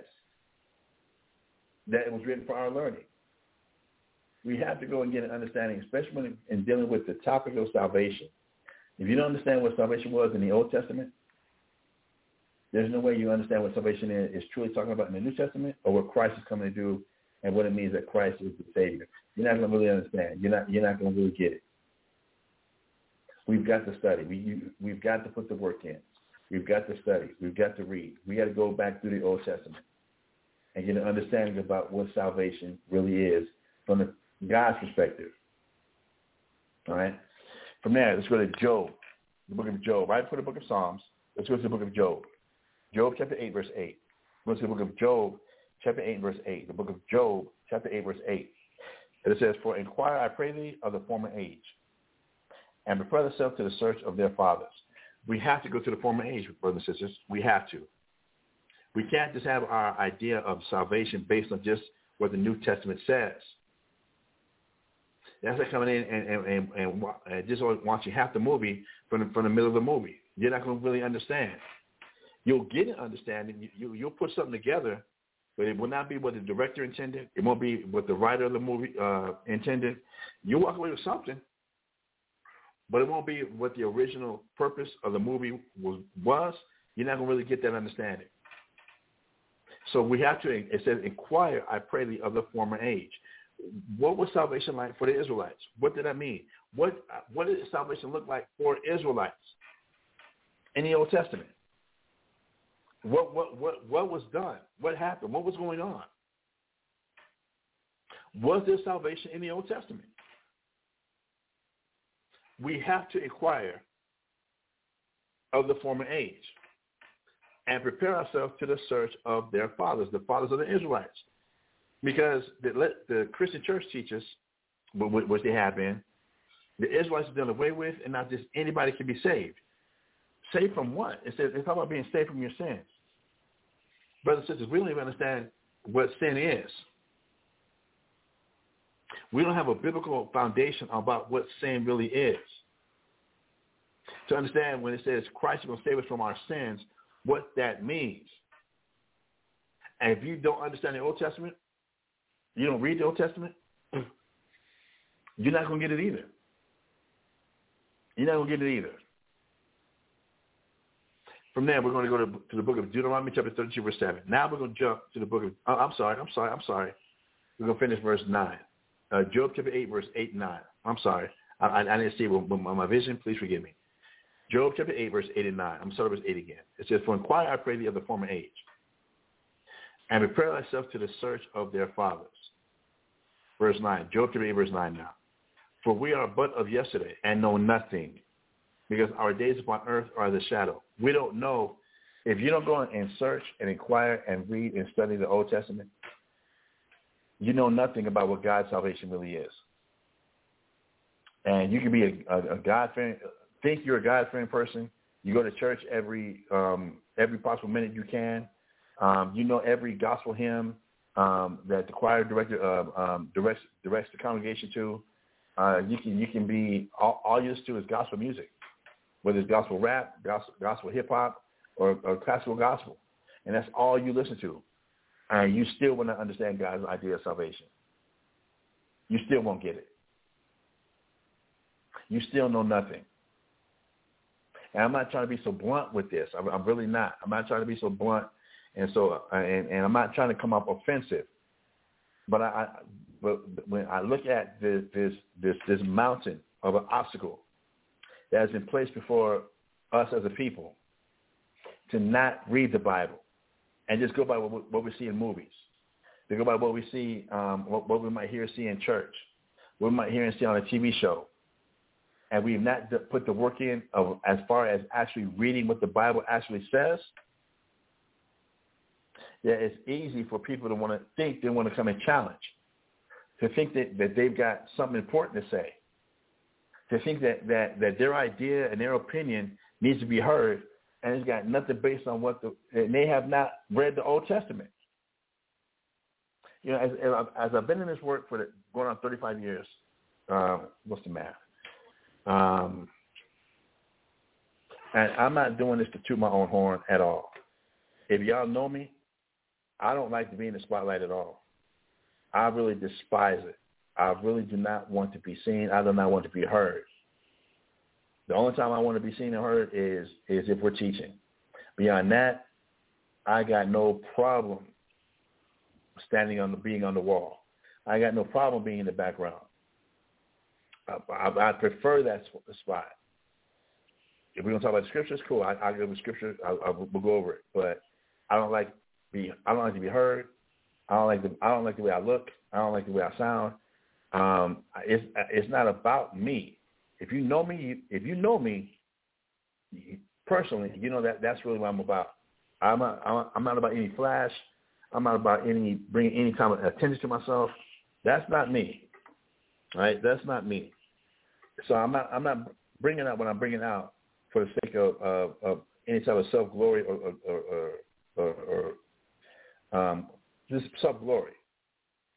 that it was written for our learning. We have to go and get an understanding, especially when in dealing with the topic of salvation, If you don't understand what salvation was in the Old Testament, there's no way you understand what salvation is, is truly talking about in the New Testament or what Christ is coming to do and what it means that Christ is the Savior. You're not going to really understand. You're not, you're not going to really get it. We've got to study. We, you, we've got to put the work in. We've got to study. We've got to read. We got to go back through the Old Testament and get an understanding about what salvation really is from the God's perspective. All right? From there, let's go to Job, the book of Job, right before the book of Psalms. Let's go to the book of Job. Job chapter 8, verse 8. Let's to the book of Job, chapter 8, verse 8. The book of Job, chapter 8, verse 8. And it says, For inquire, I pray thee, of the former age, and prepare thyself to the search of their fathers. We have to go to the former age, brothers and sisters. We have to. We can't just have our idea of salvation based on just what the New Testament says. That's like coming in and, and, and, and, and just watching half the movie from the, from the middle of the movie. You're not going to really understand. You'll get an understanding. You, you, you'll put something together, but it will not be what the director intended. It won't be what the writer of the movie uh, intended. You'll walk away with something, but it won't be what the original purpose of the movie was. was. You're not going to really get that understanding. So we have to, it says, inquire, I pray thee, of the former age. What was salvation like for the Israelites? What did that mean? What, what did salvation look like for Israelites in the Old Testament? What, what, what, what was done? What happened? What was going on? Was there salvation in the Old Testament? We have to inquire of the former age and prepare ourselves to the search of their fathers, the fathers of the Israelites. Because the, the Christian church teaches, which they have been, the Israelites are done away with and not just anybody can be saved. Saved from what? It says, it's talking about being saved from your sins. Brothers and sisters, we don't even understand what sin is. We don't have a biblical foundation about what sin really is. To understand when it says Christ is going to save us from our sins, what that means. And if you don't understand the Old Testament, you don't read the Old Testament, [CLEARS THROAT] you're not going to get it either. You're not going to get it either. From there, we're going to go to, to the book of Deuteronomy chapter 32, verse 7. Now we're going to jump to the book of, oh, I'm sorry, I'm sorry, I'm sorry. We're going to finish verse 9. Uh, Job chapter 8, verse 8 and 9. I'm sorry. I, I, I didn't see my vision. Please forgive me. Job chapter 8, verse 8 and 9. I'm sorry, verse 8 again. It says, For inquire, I pray thee, of the former age, and prepare thyself to the search of their fathers. Verse 9. Job chapter 8, verse 9 now. For we are but of yesterday, and know nothing, because our days upon earth are the shadow. We don't know. If you don't go and search and inquire and read and study the Old Testament, you know nothing about what God's salvation really is. And you can be a, a, a God-fearing, think you're a God-fearing person. You go to church every um, every possible minute you can. Um, you know every gospel hymn um, that the choir director uh, um, directs directs the congregation to. Uh, you can you can be all, all you listen to is gospel music, whether it's gospel rap, gospel, gospel hip hop, or, or classical gospel, and that's all you listen to, and you still will not understand God's idea of salvation. You still won't get it. You still know nothing. And I'm not trying to be so blunt with this. I'm, I'm really not. I'm not trying to be so blunt, and so and, and I'm not trying to come up offensive. But I, I but when I look at this this this this mountain of an obstacle that has been placed before us as a people to not read the Bible and just go by what, what we see in movies, to go by what we see, um, what, what we might hear see in church, what we might hear and see on a TV show, and we've not put the work in of as far as actually reading what the Bible actually says, yeah, it's easy for people to want to think they want to come and challenge, to think that, that they've got something important to say, to think that, that, that their idea and their opinion needs to be heard, and it's got nothing based on what the, and they have not read the Old Testament. You know, as, as I've been in this work for the, going on 35 years, uh, what's the math? Um, and I'm not doing this to toot my own horn at all. If y'all know me, I don't like to be in the spotlight at all. I really despise it. I really do not want to be seen. I do not want to be heard. The only time I want to be seen and heard is is if we're teaching. Beyond that, I got no problem standing on the being on the wall. I got no problem being in the background. I, I, I prefer that spot. If we're gonna talk about the scriptures, cool. I, I'll give the scripture. I, I, we'll go over it. But I don't like be. I don't like to be heard. I don't like the. I don't like the way I look. I don't like the way I sound. Um, it's it's not about me. If you know me, if you know me personally, you know that that's really what I'm about. I'm not, I'm not about any flash. I'm not about any bringing any kind of attention to myself. That's not me. Right? That's not me. So I'm not I'm not bringing out what I'm bringing out for the sake of, of, of any type of self glory or or, or, or, or um, just self glory.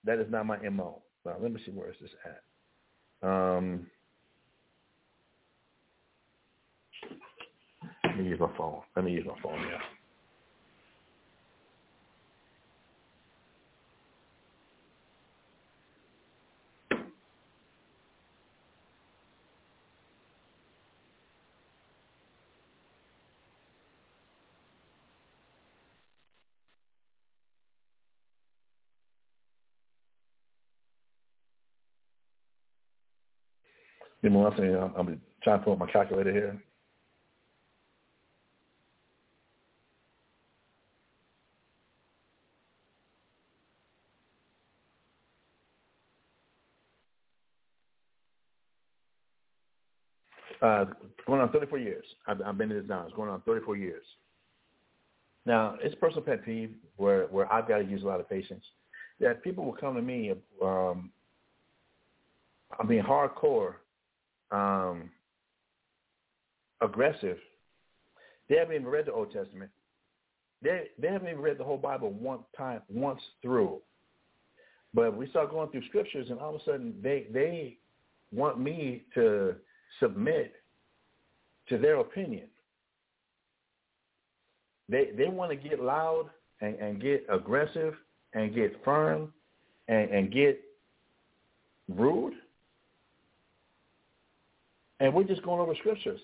That is not my mo. Now, let me see where is this at. Um, let me use my phone. Let me use my phone now. Give me one second. I'm, I'm trying to pull up my calculator here. Uh, going on 34 years. I've, I've been in this now. It's going on 34 years. Now, it's personal pet peeve where, where I've got to use a lot of patience. That people will come to me, um, I'm being hardcore um, aggressive. They haven't even read the Old Testament. They they haven't even read the whole Bible one time once through. But we start going through scriptures, and all of a sudden they they want me to submit to their opinion. They they want to get loud and, and get aggressive and get firm and, and get rude and we're just going over scriptures.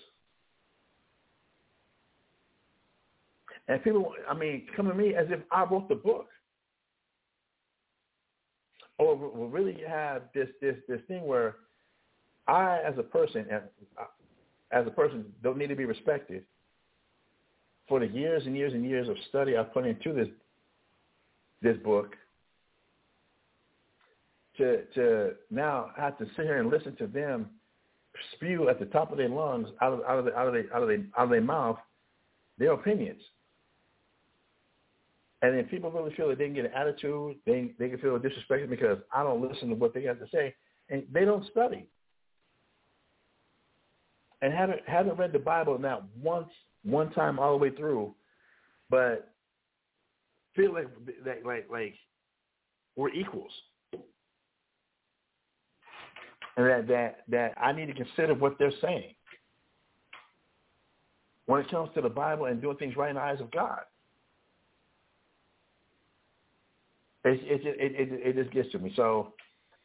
And people, I mean, come to me as if I wrote the book. Or we really have this this this thing where I, as a person, as a person, don't need to be respected for the years and years and years of study I've put into this this book. To to now have to sit here and listen to them spew at the top of their lungs out of out of the, out of their out of their out of their mouth their opinions. And if people really feel that they can get an attitude, they they can feel disrespected because I don't listen to what they have to say, and they don't study. And haven't haven't read the Bible not once one time all the way through, but feel like like like, like we're equals and that, that, that I need to consider what they're saying when it comes to the Bible and doing things right in the eyes of God. It, it, it, it, it just gets to me. So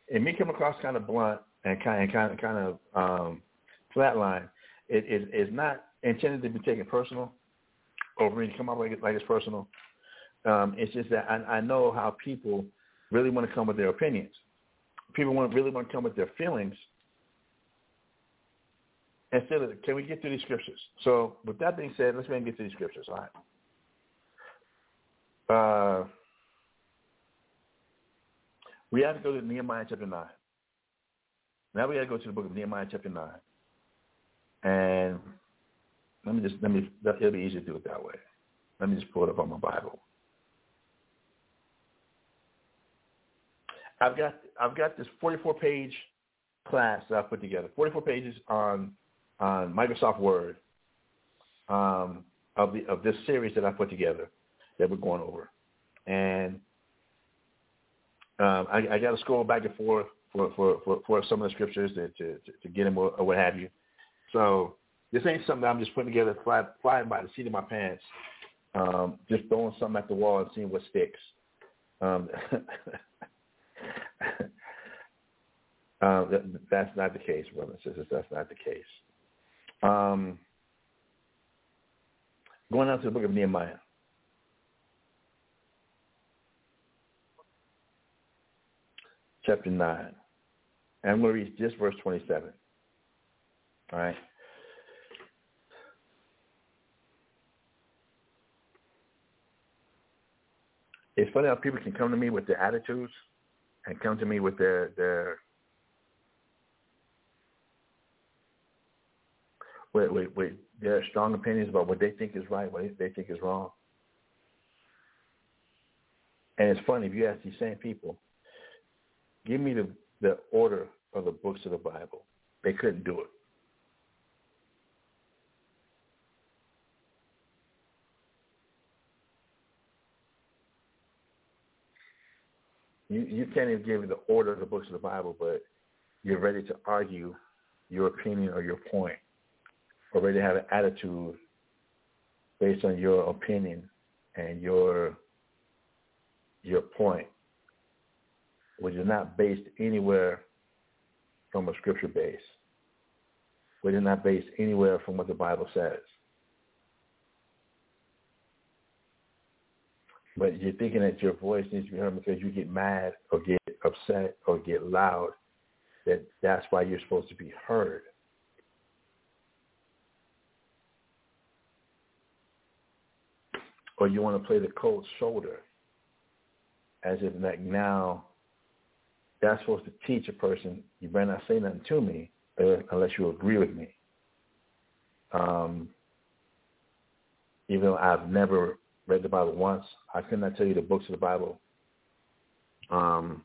it may come across kind of blunt and kind of, kind of, kind of um, flatline. It is it, not intended to be taken personal or really come up like, like it's personal. Um, it's just that I, I know how people really want to come with their opinions people want really want to come with their feelings instead of can we get to these scriptures? So with that being said, let's go and get to these scriptures. All right. Uh, we have to go to Nehemiah chapter nine. Now we got to go to the book of Nehemiah chapter nine, and let me just let me. It'll be easier to do it that way. Let me just pull it up on my Bible. I've got I've got this 44 page class that I put together. 44 pages on on Microsoft Word um, of the of this series that I put together that we're going over, and um, I, I got to scroll back and forth for, for, for, for some of the scriptures to, to, to get them or, what have you. So this ain't something I'm just putting together fly, flying by the seat of my pants, um, just throwing something at the wall and seeing what sticks. Um, [LAUGHS] uh, [LAUGHS] that, that's not the case, brothers and sisters. That's not the case. Um, going on to the book of Nehemiah. Chapter 9. And I'm going to read just verse 27. All right. It's funny how people can come to me with their attitudes and come to me with their their with, with, with their strong opinions about what they think is right, what they think is wrong. And it's funny if you ask these same people, give me the the order of the books of the Bible. They couldn't do it. You you can't even give the order of the books of the Bible, but you're ready to argue your opinion or your point, or ready to have an attitude based on your opinion and your your point, which is not based anywhere from a scripture base, which is not based anywhere from what the Bible says. But you're thinking that your voice needs to be heard because you get mad or get upset or get loud, that that's why you're supposed to be heard. Or you want to play the cold shoulder as if like now that's supposed to teach a person, you better not say nothing to me unless you agree with me. Um, even though I've never read the Bible once, I could not tell you the books of the Bible. Um,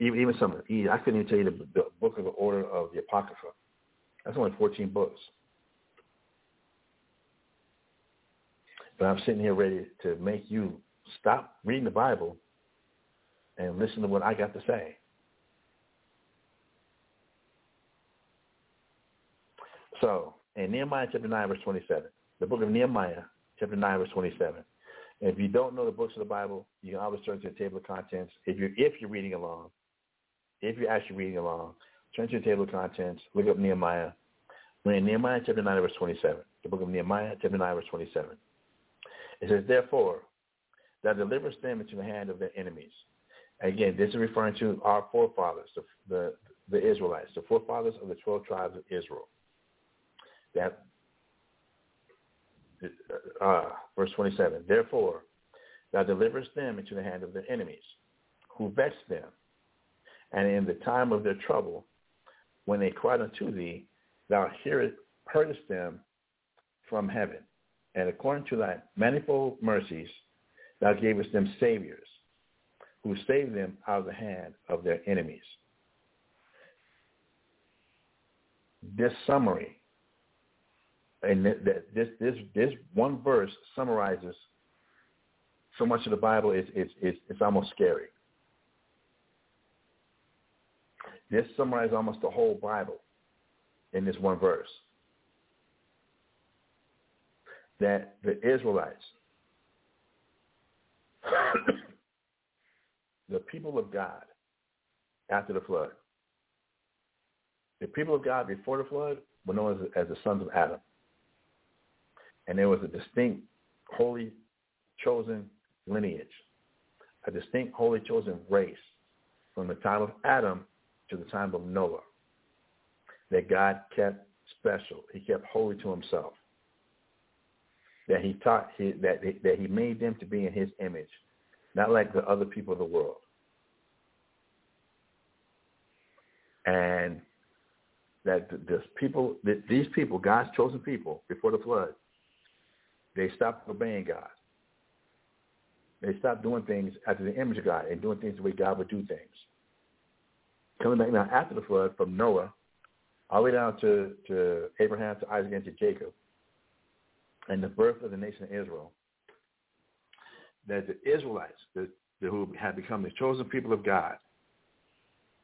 even even some I couldn't even tell you the, the book of the order of the Apocrypha. That's only 14 books. But I'm sitting here ready to make you stop reading the Bible and listen to what I got to say. So, in Nehemiah chapter 9, verse 27, the book of Nehemiah, chapter 9, verse 27. And if you don't know the books of the Bible, you can always turn to the table of contents. If you're, if you're reading along, if you're actually reading along, turn to the table of contents, look up Nehemiah. We're in Nehemiah chapter 9, verse 27, the book of Nehemiah, chapter 9, verse 27. It says, therefore, thou delivers them into the hand of their enemies. Again, this is referring to our forefathers, the, the, the Israelites, the forefathers of the 12 tribes of Israel. That uh, verse 27. Therefore, thou deliverest them into the hand of their enemies, who vex them. And in the time of their trouble, when they cried unto thee, thou hearest, heardest them from heaven. And according to thy manifold mercies, thou gavest them saviors, who saved them out of the hand of their enemies. This summary and this this this one verse summarizes so much of the Bible. It's it's it's, it's almost scary. This summarizes almost the whole Bible in this one verse. That the Israelites, [COUGHS] the people of God, after the flood, the people of God before the flood were known as, as the sons of Adam and there was a distinct, holy, chosen lineage, a distinct, holy, chosen race from the time of Adam to the time of Noah that God kept special. He kept holy to himself. That he taught that that he made them to be in his image, not like the other people of the world. And that this people, that these people, God's chosen people before the flood, they stopped obeying God. They stopped doing things after the image of God and doing things the way God would do things. Coming back now after the flood from Noah all the way down to, to Abraham, to Isaac, and to Jacob, and the birth of the nation of Israel, that the Israelites, the, the, who had become the chosen people of God,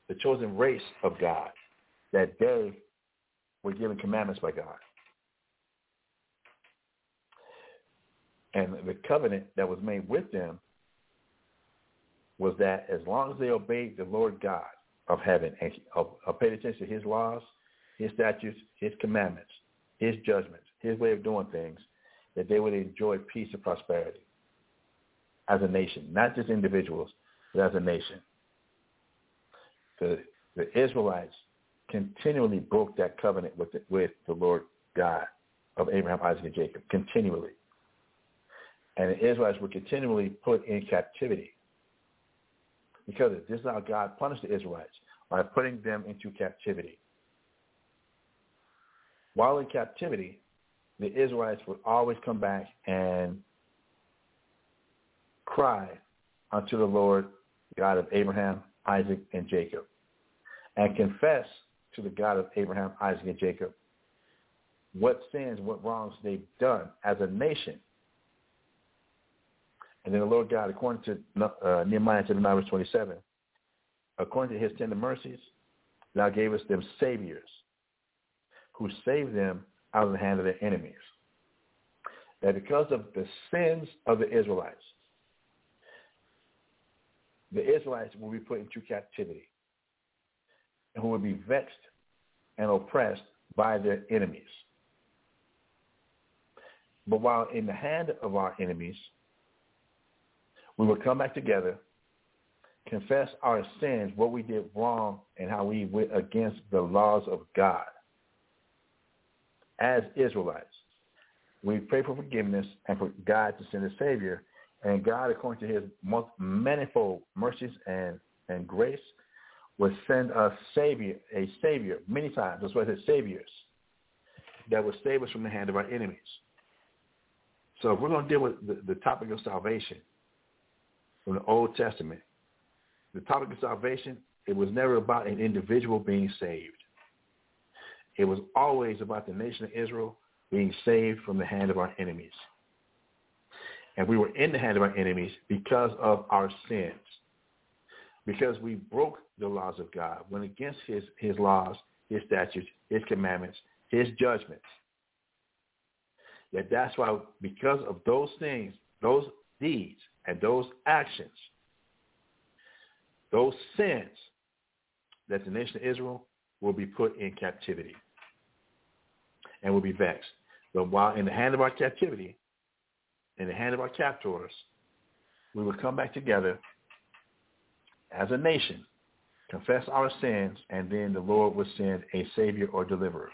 the chosen race of God, that they were given commandments by God. And the covenant that was made with them was that as long as they obeyed the Lord God of heaven and paid attention to his laws, his statutes, his commandments, his judgments, his way of doing things, that they would enjoy peace and prosperity as a nation, not just individuals, but as a nation. The, the Israelites continually broke that covenant with the, with the Lord God of Abraham, Isaac, and Jacob, continually. And the Israelites were continually put in captivity. Because this is how God punished the Israelites, by putting them into captivity. While in captivity, the Israelites would always come back and cry unto the Lord God of Abraham, Isaac, and Jacob, and confess to the God of Abraham, Isaac, and Jacob what sins, what wrongs they've done as a nation. And then the Lord God, according to uh, Nehemiah chapter 9, verse 27, according to his tender mercies, thou gave us them saviors who saved them out of the hand of their enemies. That because of the sins of the Israelites, the Israelites will be put into captivity and who will be vexed and oppressed by their enemies. But while in the hand of our enemies, we will come back together, confess our sins, what we did wrong, and how we went against the laws of God. As Israelites, we pray for forgiveness and for God to send a Savior. And God, according to his most manifold mercies and, and grace, will send us a Savior, a Savior, many times. Why it says Saviors, that will save us from the hand of our enemies. So if we're going to deal with the, the topic of salvation from the Old Testament, the topic of salvation, it was never about an individual being saved. It was always about the nation of Israel being saved from the hand of our enemies. And we were in the hand of our enemies because of our sins. Because we broke the laws of God, went against his, his laws, his statutes, his commandments, his judgments. That that's why, because of those things, those deeds, and those actions, those sins, that the nation of Israel will be put in captivity and will be vexed. But while in the hand of our captivity, in the hand of our captors, we will come back together as a nation, confess our sins, and then the Lord will send a Savior or deliverer.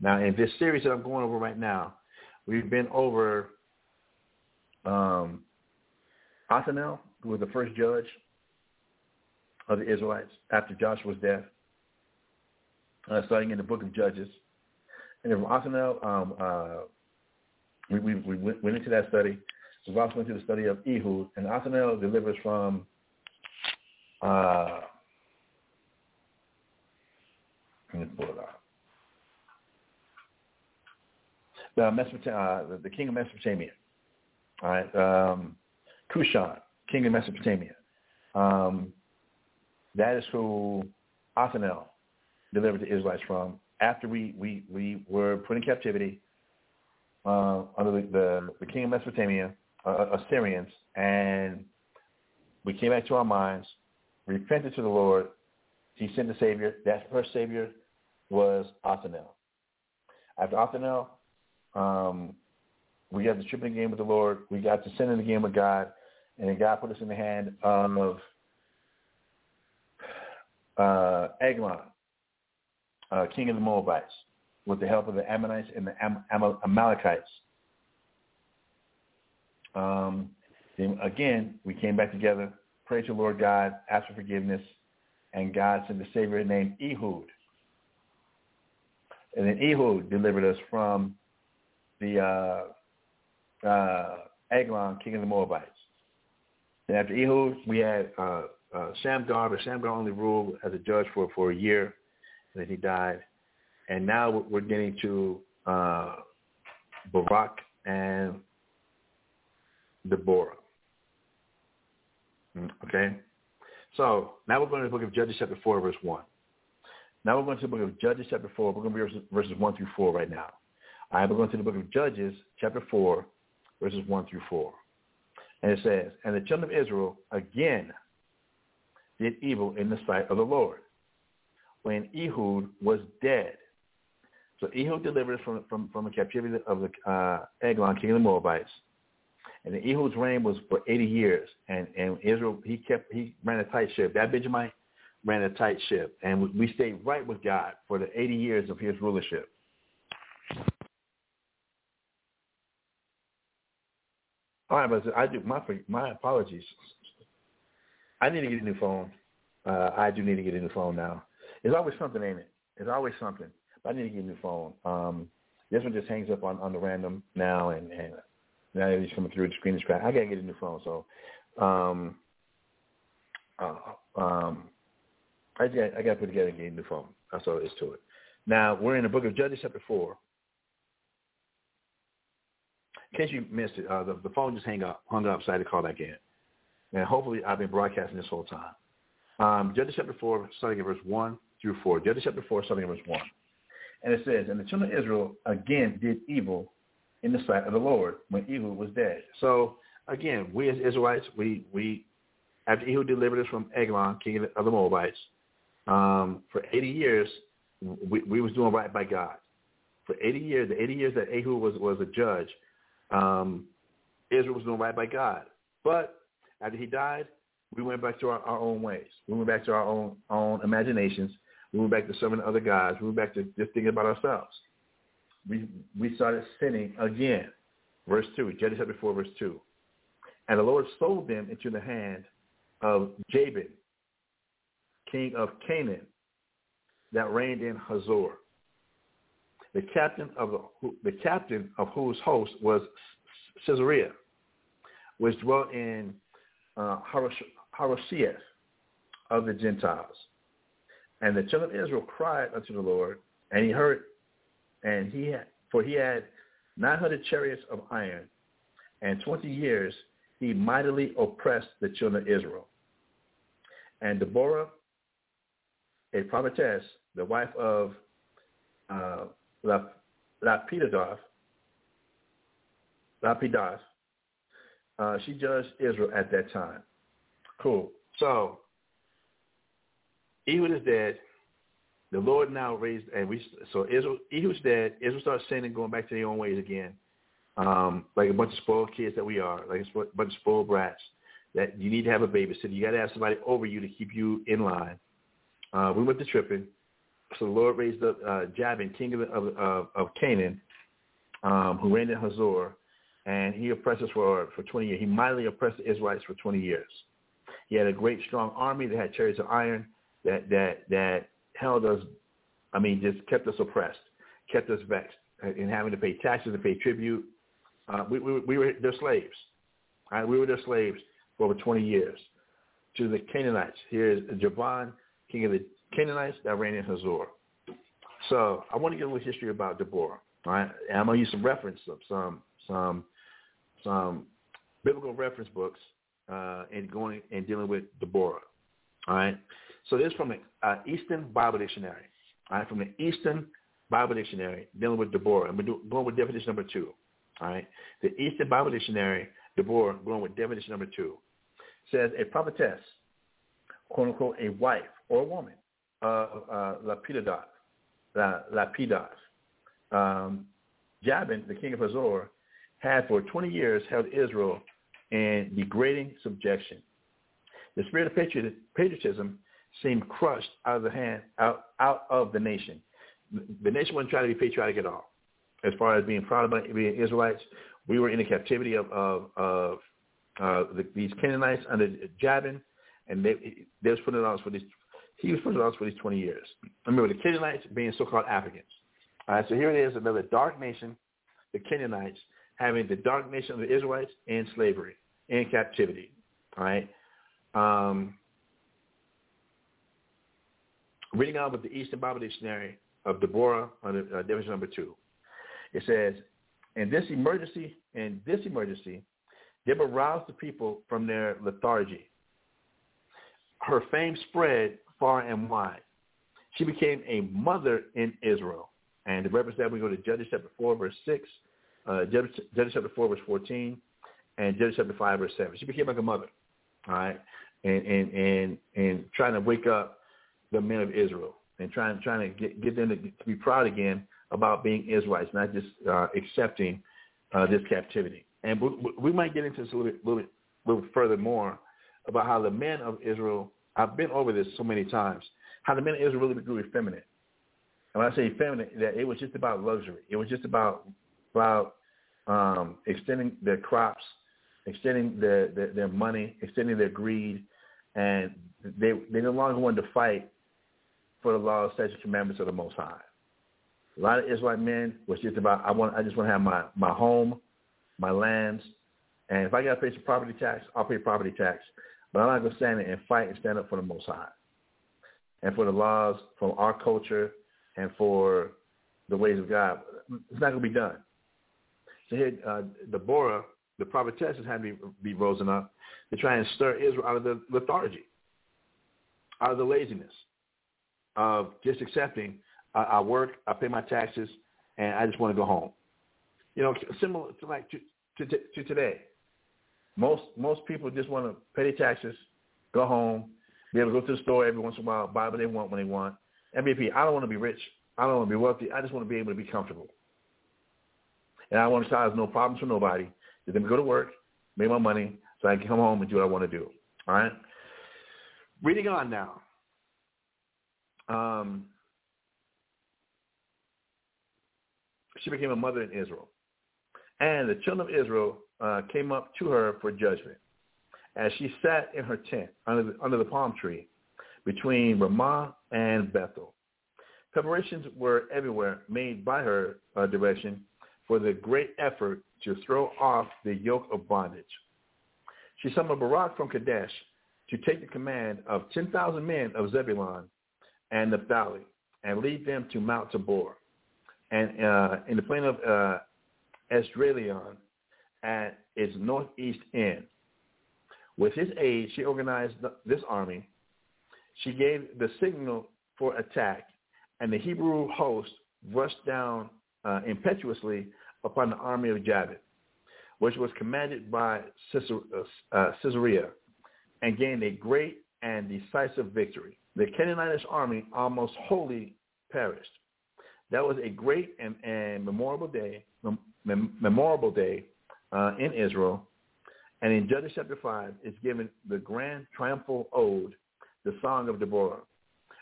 Now, in this series that I'm going over right now, we've been over um, Othniel, who was the first judge of the Israelites after Joshua's death, uh, starting in the book of Judges. And from Othniel, um, uh, we, we, we went into that study. We also went to the study of Ehud, and Othniel delivers from uh, let me pull it up. The, Mesopotamia, uh, the king of Mesopotamia. All right. Um, Cushan, king of Mesopotamia. Um, that is who Othniel delivered the Israelites from after we, we, we were put in captivity uh, under the, the, the, king of Mesopotamia, uh, Assyrians, and we came back to our minds, repented to the Lord. He sent the Savior. That first Savior was Othniel. After Othniel, um, we got the tripping game with the Lord. We got to sin in the game with God, and God put us in the hand of uh, Eglon, uh, king of the Moabites, with the help of the Ammonites and the Am- Am- Amalekites. Um, then again, we came back together, prayed to the Lord God, asked for forgiveness, and God sent a Savior named Ehud. And then Ehud delivered us from the uh, uh, Eglon, king of the Moabites. And after Ehud, we had uh, uh, Shamgar, but Shamgar only ruled as a judge for, for a year, and then he died. And now we're getting to uh, Barak and Deborah. Mm, okay? So now we're going to the book of Judges chapter 4, verse 1. Now we're going to the book of Judges chapter 4. We're going to be verses 1 through 4 right now. I am going to the book of Judges chapter 4, verses 1 through 4. And it says, And the children of Israel again did evil in the sight of the Lord when Ehud was dead. So Ehud delivered from from from the captivity of the uh, Eglon, king of the Moabites, and Ehud's reign was for 80 years. And and Israel he kept he ran a tight ship. That Benjamin ran a tight ship, and we stayed right with God for the 80 years of his rulership. All right, but I do my my apologies. I need to get a new phone. Uh, I do need to get a new phone now. There's always something, ain't it? There's always something. But I need to get a new phone. Um, this one just hangs up on, on the random now, and, and now it's coming through the screen is cracked. I gotta get a new phone, so um, uh, um, I got I got to put together and get a new phone. That's all there is to it. Now we're in the book of Judges, chapter four. In case you missed it, uh, the, the phone just hung up, hung up, so I had to call back in. And hopefully I've been broadcasting this whole time. Um, Judges chapter 4, starting at verse 1 through 4. Judges chapter 4, starting at verse 1. And it says, And the children of Israel again did evil in the sight of the Lord when Ehud was dead. So again, we as Israelites, we, we after Ehud delivered us from Eglon, king of the Moabites, um, for 80 years, we, we was doing right by God. For 80 years, the 80 years that Ehud was, was a judge, um, Israel was doing right by God. But after he died, we went back to our, our own ways. We went back to our own own imaginations. We went back to serving other gods. We went back to just thinking about ourselves. We we started sinning again. Verse two, Judges chapter four, verse two. And the Lord sold them into the hand of Jabin, king of Canaan, that reigned in Hazor. The captain of the, the captain of whose host was Sisera, which dwelt in uh, Harosheth of the Gentiles. And the children of Israel cried unto the Lord, and he heard, and he had, for he had 900 chariots of iron, and 20 years he mightily oppressed the children of Israel. And Deborah, a prophetess, the wife of uh, Lapidoth, Lapidoth, uh, she judged Israel at that time. Cool. So Ehud is dead. The Lord now raised, and we so Israel. Ehud's dead. Israel starts sinning, going back to their own ways again, um, like a bunch of spoiled kids that we are, like a bunch of spoiled brats. That you need to have a babysitter. You got to have somebody over you to keep you in line. Uh, we went to tripping. So the Lord raised up uh, Jabin, king of, of, of, Canaan, um, who reigned in Hazor, and he oppressed us for, for 20 years. He mightily oppressed the Israelites for 20 years. He had a great, strong army that had chariots of iron that, that, that held us, I mean, just kept us oppressed, kept us vexed in having to pay taxes and pay tribute. Uh, we, we, we were their slaves. Right? We were their slaves for over 20 years. To the Canaanites, here is Jabin, king of the Canaanites that reigned in Hazor. So I want to give a little history about Deborah. All right, and I'm gonna use some reference, some some some biblical reference books uh, and going and dealing with Deborah. All right. So this is from an uh, Easton Bible Dictionary. All right, from the Easton Bible Dictionary dealing with Deborah. We're going with definition number two. All right. The Easton Bible Dictionary, Deborah, going with definition number two, says a prophetess, quote unquote, a wife or a woman of uh, Lapidoth, La. Um, Jabin, the king of Hazor, had for 20 years held Israel in degrading subjection. The spirit of patriotism seemed crushed out of the hand, out, out of the nation. The nation wasn't trying to be patriotic at all. As far as being proud of being Israelites, we were in the captivity of, of, of uh, the, these Canaanites under Jabin, and they, they was putting on us for these. He was it on for these 20 years. Remember, the Canaanites being so-called Africans. All right, so here it is, another dark nation, the Canaanites, having the dark nation of the Israelites in slavery, in captivity. All right. Um, reading on with the Easton Bible Dictionary of Deborah under uh, division number two. It says, in this emergency, in this emergency, Deborah roused the people from their lethargy. Her fame spread far and wide. She became a mother in Israel. And to reference that, we go to Judges chapter 4, verse 6, uh, Judges, Judges chapter 4, verse 14, and Judges chapter 5, verse 7. She became like a mother, all right, and, and, and, and trying to wake up the men of Israel and trying, trying to get, get them to, to be proud again about being Israelites, not just uh, accepting uh, this captivity. And we, we might get into this a little bit, little, bit, little further more about how the men of Israel, I've been over this so many times, how the men of Israel really grew effeminate. And when I say effeminate, that it was just about luxury. It was just about about um, extending their crops, extending their, their, their money, extending their greed, and they they no longer wanted to fight for the law, statutes, commandments of the Most High. A lot of Israelite men was just about I want I just want to have my my home, my lands, and if I got to pay some property tax, I'll pay property tax. But I'm not going to stand there and fight and stand up for the Most High, and for the laws, from our culture, and for the ways of God. It's not going to be done. So here, uh, Deborah, the prophetess, is having to be, be risen up to try and stir Israel out of the lethargy, out of the laziness of just accepting I, I work, I pay my taxes, and I just want to go home. You know, similar to like to, to, to today. Most most people just want to pay their taxes, go home, be able to go to the store every once in a while, buy what they want when they want. MVP, I don't want to be rich. I don't want to be wealthy. I just want to be able to be comfortable. And I want to cause no problems for nobody. Just let me go to work, make my money, so I can come home and do what I want to do. All right? Reading on now. Um, she became a mother in Israel. And the children of Israel uh, came up to her for judgment as she sat in her tent under the, under the palm tree between Ramah and Bethel. Preparations were everywhere made by her uh, direction for the great effort to throw off the yoke of bondage. She summoned Barak from Kadesh to take the command of 10,000 men of Zebulun and Naphtali and lead them to Mount Tabor and uh, in the plain of uh, Esdraelon at its northeast end. With his aid, she organized this army. She gave the signal for attack, and the Hebrew host rushed down uh, impetuously upon the army of Jabin, which was commanded by uh, Sisera, and gained a great and decisive victory. The Canaanite army almost wholly perished. That was a great and, and memorable day, mem- memorable day uh, in Israel. And in Judges chapter 5, it's given the grand triumphal ode, the Song of Deborah,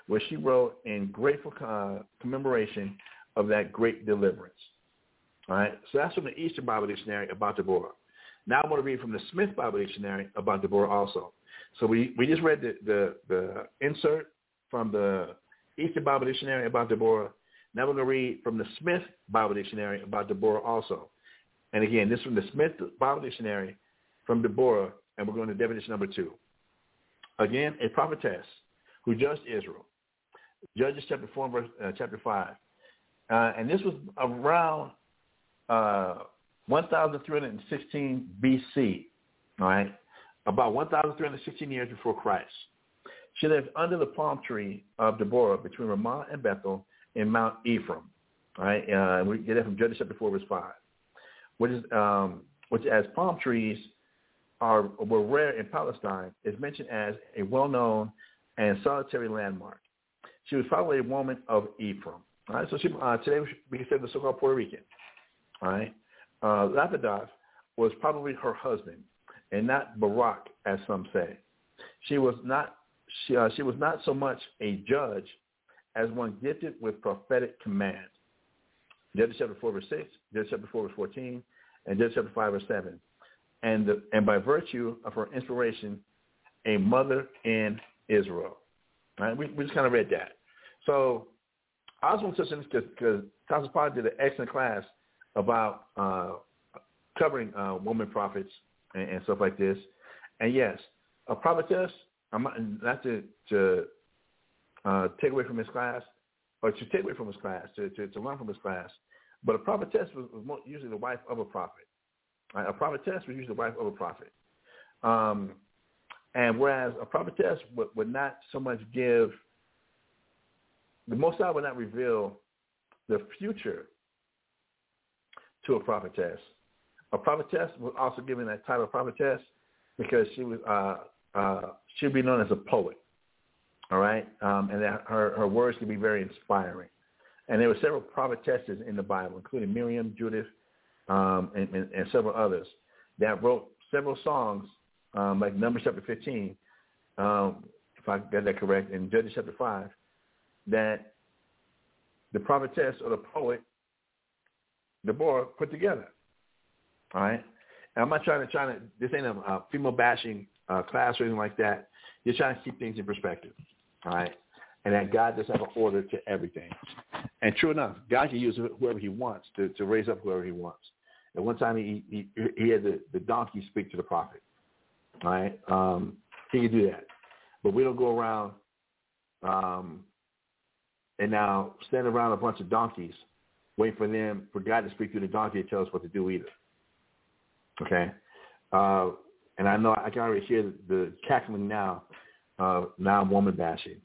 where she wrote in grateful uh, commemoration of that great deliverance. All right, so that's from the Easton Bible Dictionary about Deborah. Now I'm going to read from the Smith Bible Dictionary about Deborah also. So we, we just read the, the, the insert from the Easton Bible Dictionary about Deborah. Now we're going to read from the Smith Bible Dictionary about Deborah also. And again, this is from the Smith Bible Dictionary from Deborah, and we're going to definition number two. Again, a prophetess who judged Israel. Judges chapter 4 verse, uh, chapter 5. Uh, and this was around uh, 1316 BC, all right? About 1316 years before Christ. She lived under the palm tree of Deborah between Ramah and Bethel in Mount Ephraim. All right, uh, we get that from Judges chapter four, verse five, which is um, which as palm trees are were rare in Palestine, is mentioned as a well-known and solitary landmark. She was probably a woman of Ephraim. All right, so she, uh, today we consider the so-called Puerto Rican. All right, uh, Lapidoth was probably her husband, and not Barak, as some say. She was not she, uh, she was not so much a judge as one gifted with prophetic command. Judges chapter 4, verse 6, Judges chapter 4, verse 14, and Judges chapter 5, verse 7. And, the, and by virtue of her inspiration, a mother in Israel. Right? We, we just kind of read that. So I also want to touch on this because Tasha Pod did an excellent class about uh, covering uh, woman prophets and, and, stuff like this. And yes, a prophetess, I'm not, not to, to uh, take away from his class, or to take away from his class, to, to, to learn from his class. But a prophetess was, was usually the wife of a prophet. A prophetess was usually the wife of a prophet. Um, and whereas a prophetess would, would not so much give, the Most High would not reveal the future to a prophetess. A prophetess was also given that title of prophetess because she was uh, uh, she would be known as a poet all right, um, and that her her words can be very inspiring. And there were several prophetesses in the Bible, including Miriam, Judith, um, and, and, and several others that wrote several songs, um, like Numbers chapter 15, um, if I got that correct, and Judges chapter 5, that the prophetess or the poet, Deborah, put together. All right? And I'm not trying to, trying to this ain't a uh, female bashing uh, class or anything like that. You're trying to keep things in perspective. All right? And that God does have an order to everything. And true enough, God can use whoever he wants to, to raise up whoever he wants. At one time, he, he, he had the, the donkey speak to the prophet. Right? Um, he can do that. But we don't go around um, and now stand around a bunch of donkeys, wait for them, for God to speak through the donkey and tell us what to do either. Okay? Uh, and I know I can already hear the, the cackling now, uh, now woman bashing.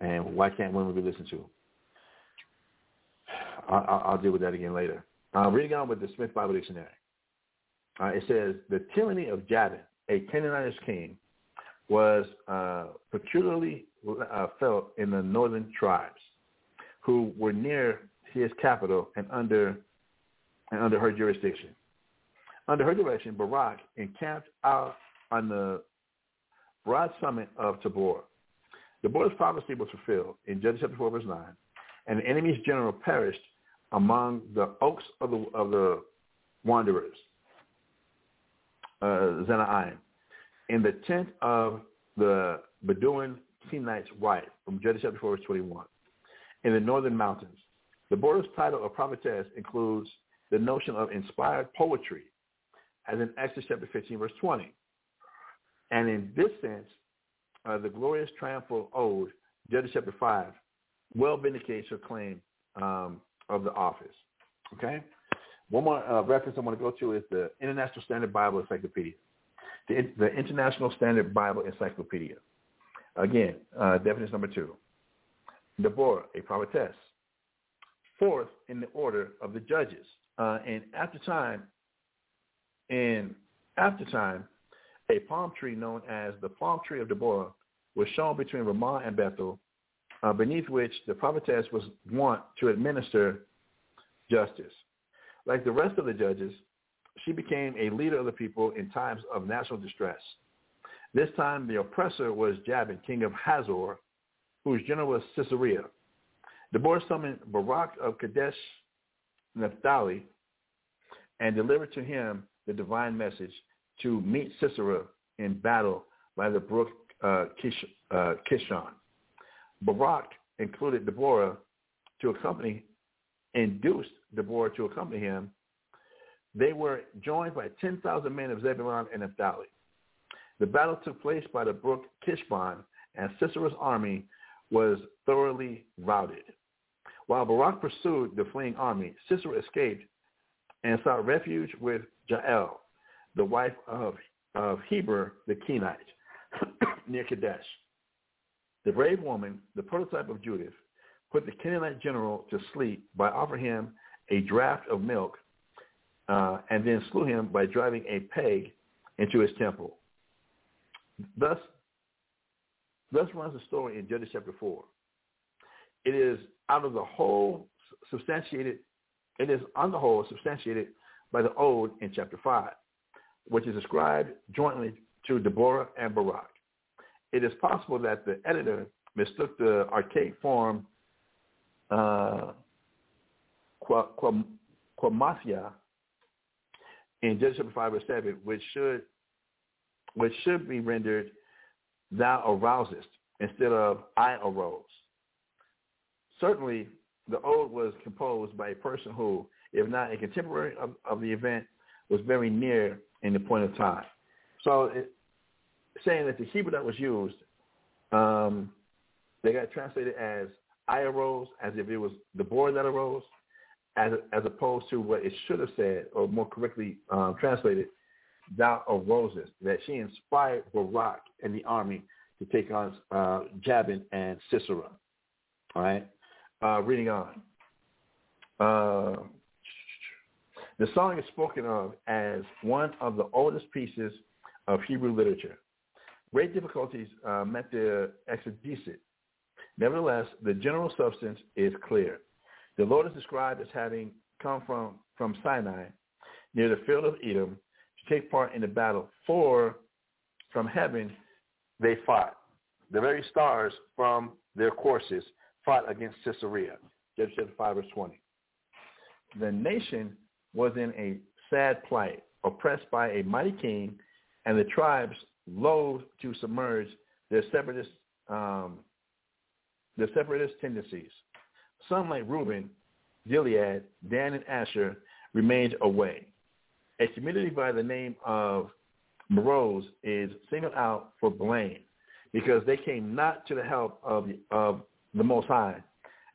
And why can't women be listened to? I'll, I'll deal with that again later. Uh, reading on with the Smith Bible Dictionary. Uh, it says, the tyranny of Jabin, a Canaanite king, was uh, peculiarly uh, felt in the northern tribes who were near his capital and under and under her jurisdiction. Under her direction, Barak encamped out on the broad summit of Tabor. Deborah's prophecy was fulfilled in Judges chapter 4, verse 9, and the enemy's general perished among the oaks of the, of the wanderers, uh, Zaanaim, in the tent of the Bedouin Kenite's wife, from Judges chapter 4, verse 21, in the northern mountains. The border's title of prophetess includes the notion of inspired poetry, as in Exodus chapter 15, verse 20. And in this sense, uh, the glorious triumphal ode, Judges chapter 5, well vindicates her claim um, of the office. Okay? One more uh, reference I want to go to is the International Standard Bible Encyclopedia. The, the International Standard Bible Encyclopedia. Again, uh, definition number two. Deborah, a prophetess. Fourth in the order of the judges. Uh, and after time, in after time, a palm tree known as the palm tree of Deborah was shown between Ramah and Bethel, uh, beneath which the prophetess was wont to administer justice. Like the rest of the judges, she became a leader of the people in times of national distress. This time the oppressor was Jabin, king of Hazor, whose general was Sisera. Deborah summoned Barak of Kadesh Naphtali and delivered to him the divine message to meet Sisera in battle by the brook uh, Kish, uh, Kishon. Barak included Deborah to accompany, induced Deborah to accompany him. They were joined by 10,000 men of Zebulun and Naphtali. The battle took place by the brook Kishon, and Sisera's army was thoroughly routed. While Barak pursued the fleeing army, Sisera escaped and sought refuge with Jael, the wife of, of Heber the Kenite, [COUGHS] near Kadesh. The brave woman, the prototype of Judith, put the Canaanite general to sleep by offering him a draught of milk uh, and then slew him by driving a peg into his temple. Thus, thus runs the story in Judges chapter 4. It is out of the whole substantiated, it is on the whole substantiated by the Ode in chapter 5, which is ascribed jointly to Deborah and Barak. It is possible that the editor mistook the archaic form uh, Quamathia in Judges chapter 5 verse 7, which should which should be rendered thou arousest instead of I arose. Certainly, the ode was composed by a person who, if not a contemporary of, of the event, was very near in the point of time. So it, saying that the Hebrew that was used, um, they got translated as I arose, as if it was the board that arose, as, as opposed to what it should have said, or more correctly um, translated, thou arosest, that she inspired Barak and the army to take on uh, Jabin and Sisera. All right? Uh, reading on. Uh, the song is spoken of as one of the oldest pieces of Hebrew literature. Great difficulties uh, met the exegesis. Nevertheless, the general substance is clear. The Lord is described as having come from, from Sinai near the field of Edom to take part in the battle. For from heaven they fought. The very stars from their courses fought against Sisera. Judges chapter 5, verse 20. The nation was in a sad plight, oppressed by a mighty king, and the tribes loath to submerge their separatist, um, their separatist tendencies. Some like Reuben, Gilead, Dan, and Asher remained away. A community by the name of Meroz is singled out for blame because they came not to the help of, of the Most High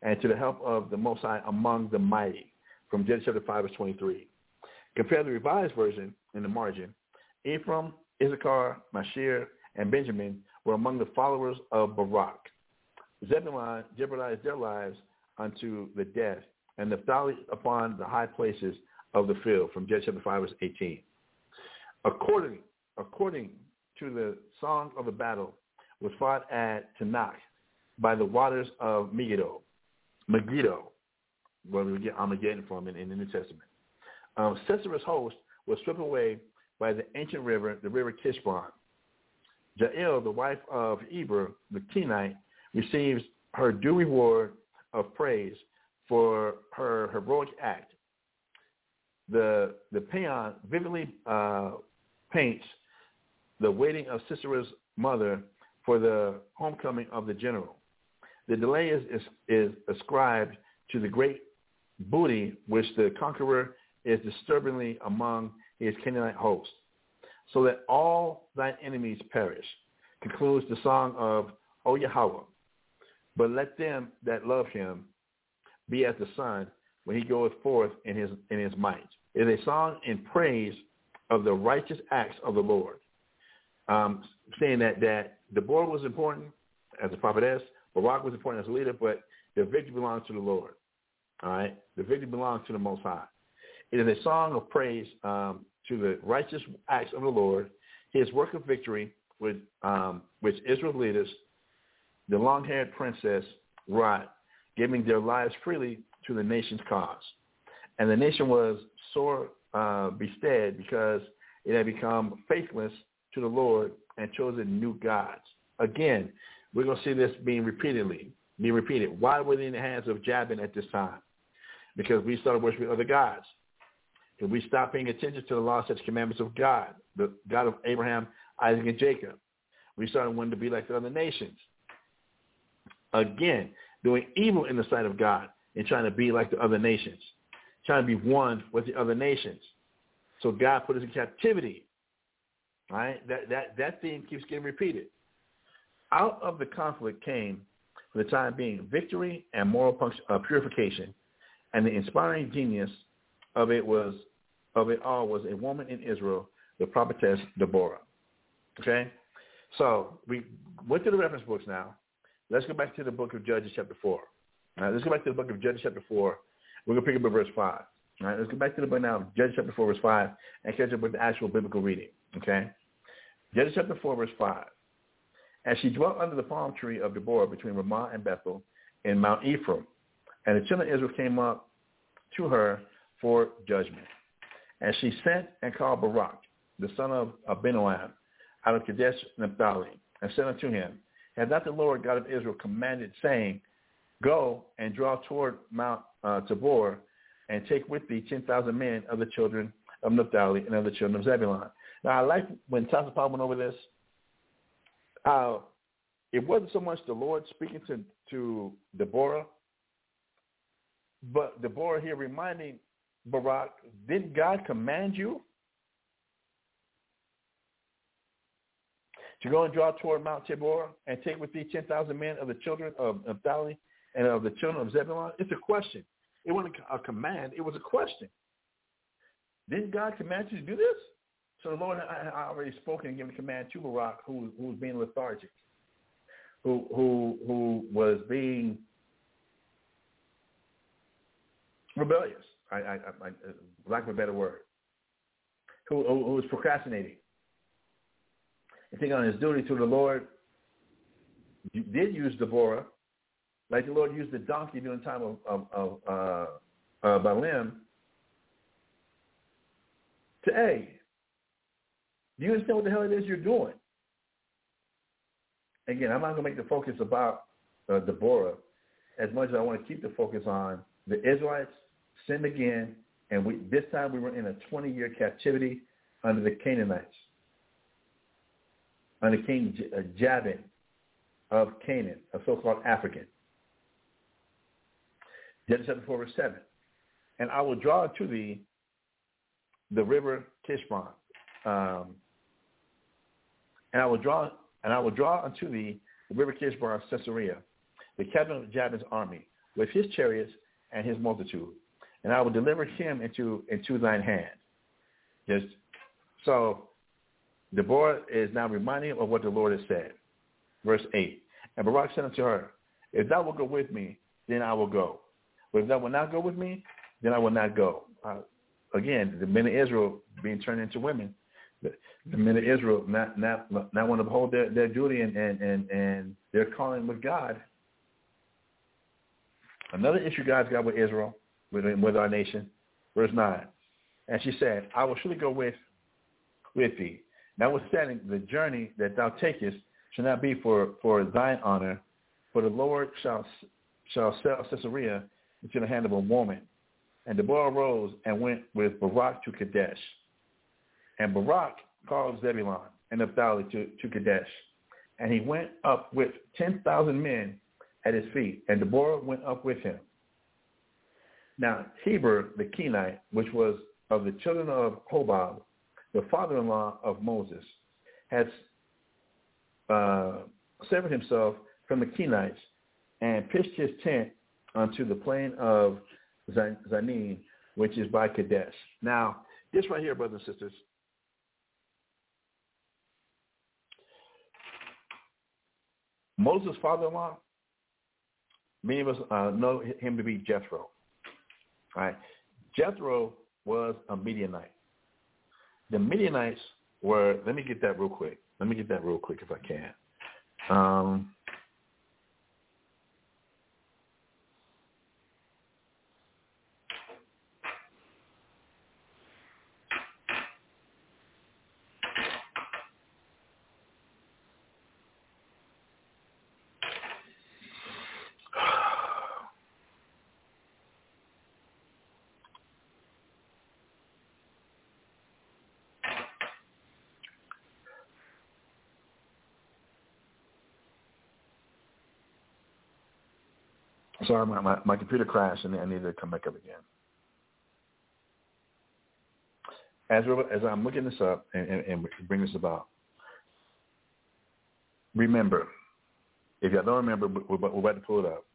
and to the help of the Most High among the mighty from Genesis chapter 5 verse 23. Compare the revised version in the margin. Ephraim, Issachar, Machir, and Benjamin were among the followers of Barak. Zebulun jeopardized their lives unto the death, and Naphtali upon the high places of the field, from Genesis chapter 5, verse 18. According, according to the song of the battle, was fought at Taanach by the waters of Megiddo, Megiddo, where we get Armageddon from in, in the New Testament. Um, Sisera's host was swept away by the ancient river, the river Kishon. Jael, the wife of Eber, the Kenite, receives her due reward of praise for her heroic act. The, the paean vividly uh, paints the waiting of Sisera's mother for the homecoming of the general. The delay is, is, is ascribed to the great booty which the conqueror is disturbingly among his Canaanite host, so that all thine enemies perish, concludes the song of O Yahweh. But let them that love him be as the sun when he goeth forth in his in his might. It is a song in praise of the righteous acts of the Lord. Um, saying that that Deborah was important as a prophetess, Barak was important as a leader, but the victory belongs to the Lord. All right, the victory belongs to the Most High. It is a song of praise um, to the righteous acts of the Lord, His work of victory, with um, which Israel's leaders, the long-haired princess, wrought, giving their lives freely to the nation's cause. And the nation was sore uh, bestead because it had become faithless to the Lord and chosen new gods. Again, we're going to see this being repeatedly, being repeated. Why were they in the hands of Jabin at this time? Because we started worshiping other gods. We stop paying attention to the law, such commandments of God, the God of Abraham, Isaac, and Jacob. We started wanting to be like the other nations. Again, doing evil in the sight of God and trying to be like the other nations, trying to be one with the other nations. So God put us in captivity. Right? That that that theme keeps getting repeated. Out of the conflict came, for the time being, victory and moral uh, purification, and the inspiring genius of it was of it all was a woman in Israel, the prophetess Deborah. Okay, so we went to the reference books now. Let's go back to the book of Judges chapter four. All right, let's go back to the book of Judges chapter four. We're gonna pick up at verse five. All right, let's go back to the book now, Judges chapter four, verse five, and catch up with the actual biblical reading. Okay. Judges chapter 4, verse 5. And she dwelt under the palm tree of Deborah between Ramah and Bethel in Mount Ephraim, and the children of Israel came up to her for judgment. And she sent and called Barak, the son of Abinoam, out of Kadesh Naphtali, and said unto him, Had not the Lord God of Israel commanded, saying, Go and draw toward Mount uh, Tabor, and take with thee ten thousand men of the children of Naphtali and of the children of Zebulun. Now, I like when Tasha Paul went over this. Uh, it wasn't so much the Lord speaking to, to Deborah, but Deborah here reminding Barak, didn't God command you to go and draw toward Mount Tabor and take with thee 10,000 men of the children of Naphtali and of the children of Zebulun? It's a question. It wasn't a command. It was a question. Didn't God command you to do this? So the Lord had already spoken and given command to Barak, who, who was being lethargic, who, who, who was being rebellious, I, I, I, lack of a better word, who, who, was procrastinating. And thinking on his duty to the Lord, did use Deborah, like the Lord used the donkey during the time of, of, of uh, uh, Balaam to, hey, do you understand what the hell it is you're doing? Again, I'm not going to make the focus about uh, Deborah as much as I want to keep the focus on the Israelites sinned again, and we this time we were in a 20-year captivity under the Canaanites, under King uh, Jabin of Canaan, a so-called African. Genesis chapter 4, verse 7. And I will draw to thee the river Kishon, um, and I will draw and I will draw unto thee the river Kishon of Sisera, the captain of Jabin's army, with his chariots and his multitude, and I will deliver him into into thine hand. Just so Deborah is now reminding of what the Lord has said. Verse 8. And Barak said unto her, If thou wilt go with me, then I will go. But if thou wilt not go with me, then I will not go. Uh, again, the men of Israel being turned into women. The, the men of Israel not not not want to hold their, their duty and, and, and, and their calling with God. Another issue God's got with Israel, with, our nation. Verse 9. And she said, I will surely go with with thee. Notwithstanding, the journey that thou takest shall not be for, for thine honor, for the Lord shall shall sell Sisera into the hand of a woman. And Deborah rose and went with Barak to Kadesh. And Barak called Zebulun and Naphtali to, to Kadesh. And he went up with 10,000 men at his feet, and Deborah went up with him. Now, Heber the Kenite, which was of the children of Hobab, the father-in-law of Moses, had uh, severed himself from the Kenites and pitched his tent unto the plain of Zaanaim, which is by Kadesh. Now, this right here, brothers and sisters, Moses' father-in-law, many of us uh, know him to be Jethro. Right. Jethro was a Midianite. The Midianites were, let me get that real quick. Let me get that real quick if I can. Um, Sorry, my, my, computer crashed and I need to come back up again. As, as I'm looking this up and, and, and bring this about, remember, if y'all don't remember, we're, we're about to pull it up.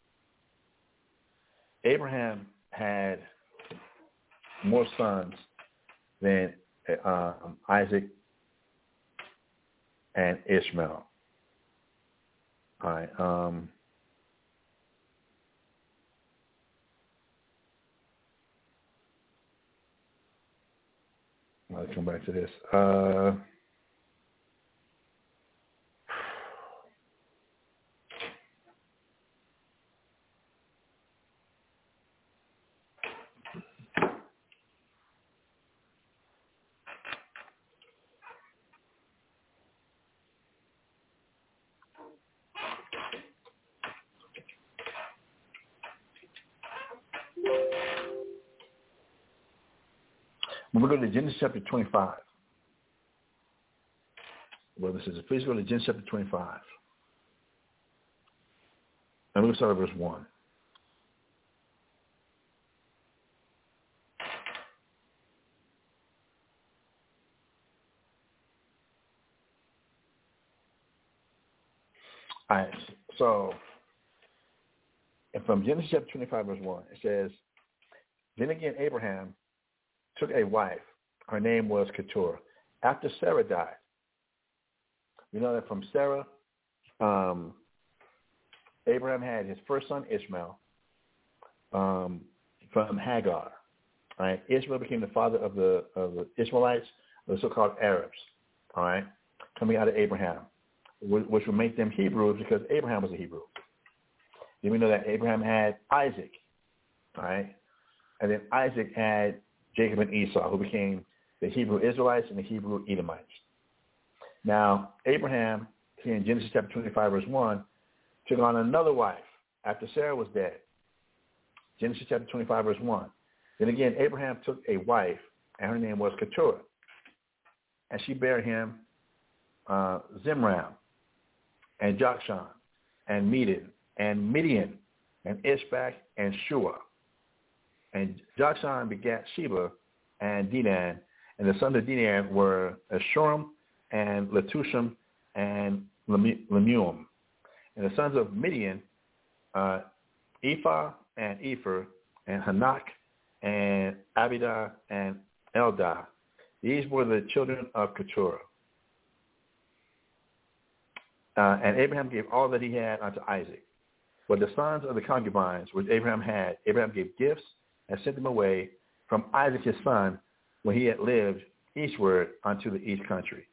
Abraham had more sons than um, Isaac and Ishmael. All right. Um, I'll come back to this. Uh, When we go to Genesis chapter 25, well, this is please go to Genesis chapter 25. And we're going to start at verse 1. All right, so and from Genesis chapter 25, verse 1, it says, Then again Abraham took a wife. Her name was Keturah. After Sarah died, we know that from Sarah, um, Abraham had his first son Ishmael um, from Hagar. Right? Ishmael became the father of the of the Ishmaelites, the so-called Arabs. All right, coming out of Abraham, which would make them Hebrews because Abraham was a Hebrew. Then we know that Abraham had Isaac, all right? And then Isaac had Jacob and Esau, who became the Hebrew Israelites and the Hebrew Edomites. Now, Abraham, here in Genesis chapter 25, verse 1, took on another wife after Sarah was dead. Genesis chapter 25, verse 1. Then again, Abraham took a wife, and her name was Keturah. And she bare him uh, Zimran, and Jokshan, and Medan, and Midian, and Ishbak, and Shua. And Jokshan begat Sheba and Dedan, and the sons of Dedan were Asshurim and Letushim and Lemuel. And the sons of Midian, uh, Ephah and Epher and Hanak and Abidah and Eldah. These were the children of Keturah. Uh, and Abraham gave all that he had unto Isaac. But the sons of the concubines which Abraham had, Abraham gave gifts and sent them away from Isaac his son when he had lived eastward unto the east country.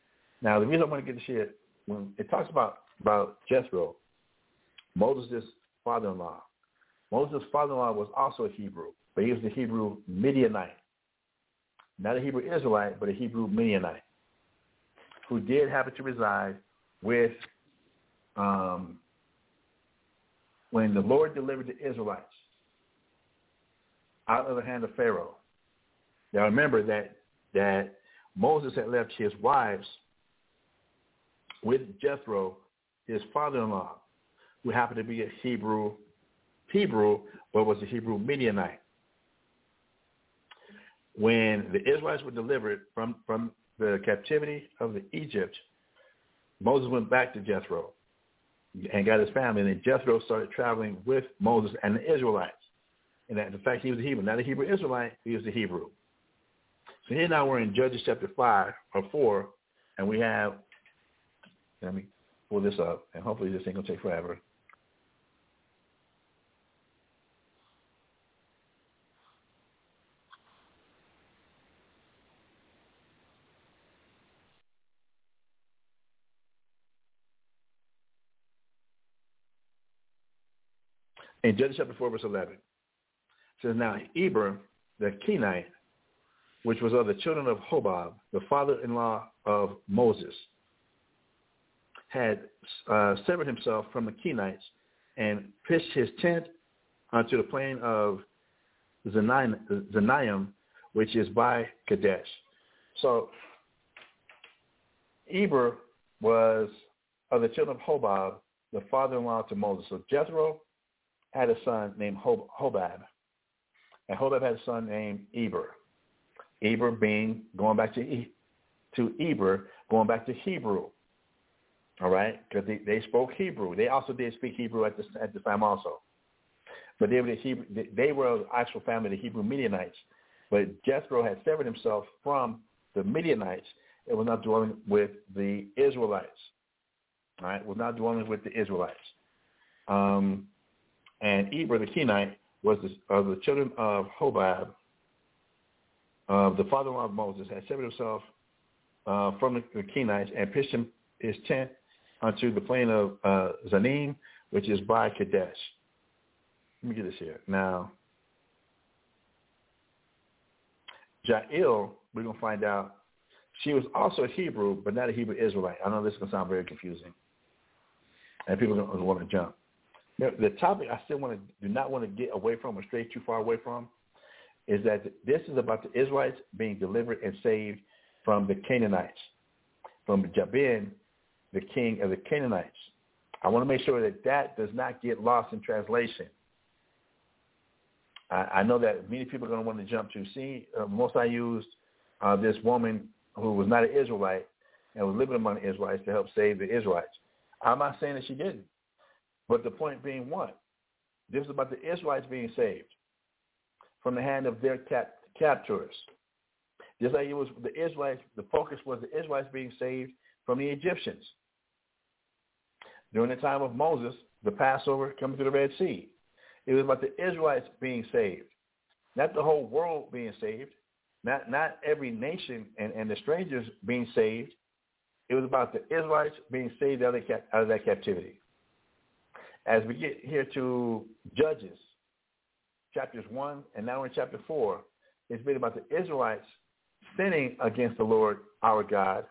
Now, the reason I want to get this here, when it talks about, about Jethro, Moses' father-in-law, Moses' father-in-law was also a Hebrew, but he was the Hebrew Midianite. Not a Hebrew Israelite, but a Hebrew Midianite, who did happen to reside with um, when the Lord delivered the Israelites out of the hand of Pharaoh. Now remember that that Moses had left his wives with Jethro, his father-in-law, who happened to be a Hebrew Hebrew, but was a Hebrew Midianite. When the Israelites were delivered from, from the captivity of the Egypt, Moses went back to Jethro and got his family. And then Jethro started traveling with Moses and the Israelites. And that, in fact, he was a Hebrew, not a Hebrew Israelite. He was a Hebrew. So here now we're in Judges chapter 5 or 4, and we have, let me pull this up, and hopefully this ain't going to take forever. in Judges chapter 4, verse 11. Says, Now Eber, the Kenite, which was of the children of Hobab, the father-in-law of Moses, had uh, severed himself from the Kenites and pitched his tent onto the plain of Zaanaim, which is by Kadesh. So Eber was of the children of Hobab, the father-in-law to Moses. So Jethro had a son named Hobab. And Hobab had a son named Eber. Eber being, going back to, to Eber, going back to Hebrew. All right? Because they, they spoke Hebrew. They also did speak Hebrew at this, at this time also. But they were, the Hebrew, they were the actual family, the Hebrew Midianites. But Jethro had severed himself from the Midianites and was not dwelling with the Israelites. All right? Was not dwelling with the Israelites. Um, and Eber the Kenite was the, of the children of Hobab, uh, the father-in-law of Moses, had severed himself uh, from the, the Kenites and pitched him, his tent unto the plain of uh, Zaanaim, which is by Kadesh. Let me get this here. Now, Jael, we're going to find out, she was also a Hebrew, but not a Hebrew Israelite. I know this is going to sound very confusing. And people are going to want to jump. The topic I still want to do not want to get away from or stray too far away from is that this is about the Israelites being delivered and saved from the Canaanites, from Jabin, the king of the Canaanites. I want to make sure that that does not get lost in translation. I, I know that many people are going to want to jump to see. Uh, most I used uh, this woman who was not an Israelite and was living among the Israelites to help save the Israelites. I'm not saying that she didn't. But the point being what? This is about the Israelites being saved from the hand of their cap- captors. Just like it was the Israelites, the focus was the Israelites being saved from the Egyptians. During the time of Moses, the Passover coming through the Red Sea. It was about the Israelites being saved, not the whole world being saved, not not every nation and, and the strangers being saved. It was about the Israelites being saved out of, out of that captivity. As we get here to Judges, chapters 1 and now in chapter 4, it's been about the Israelites sinning against the Lord our God,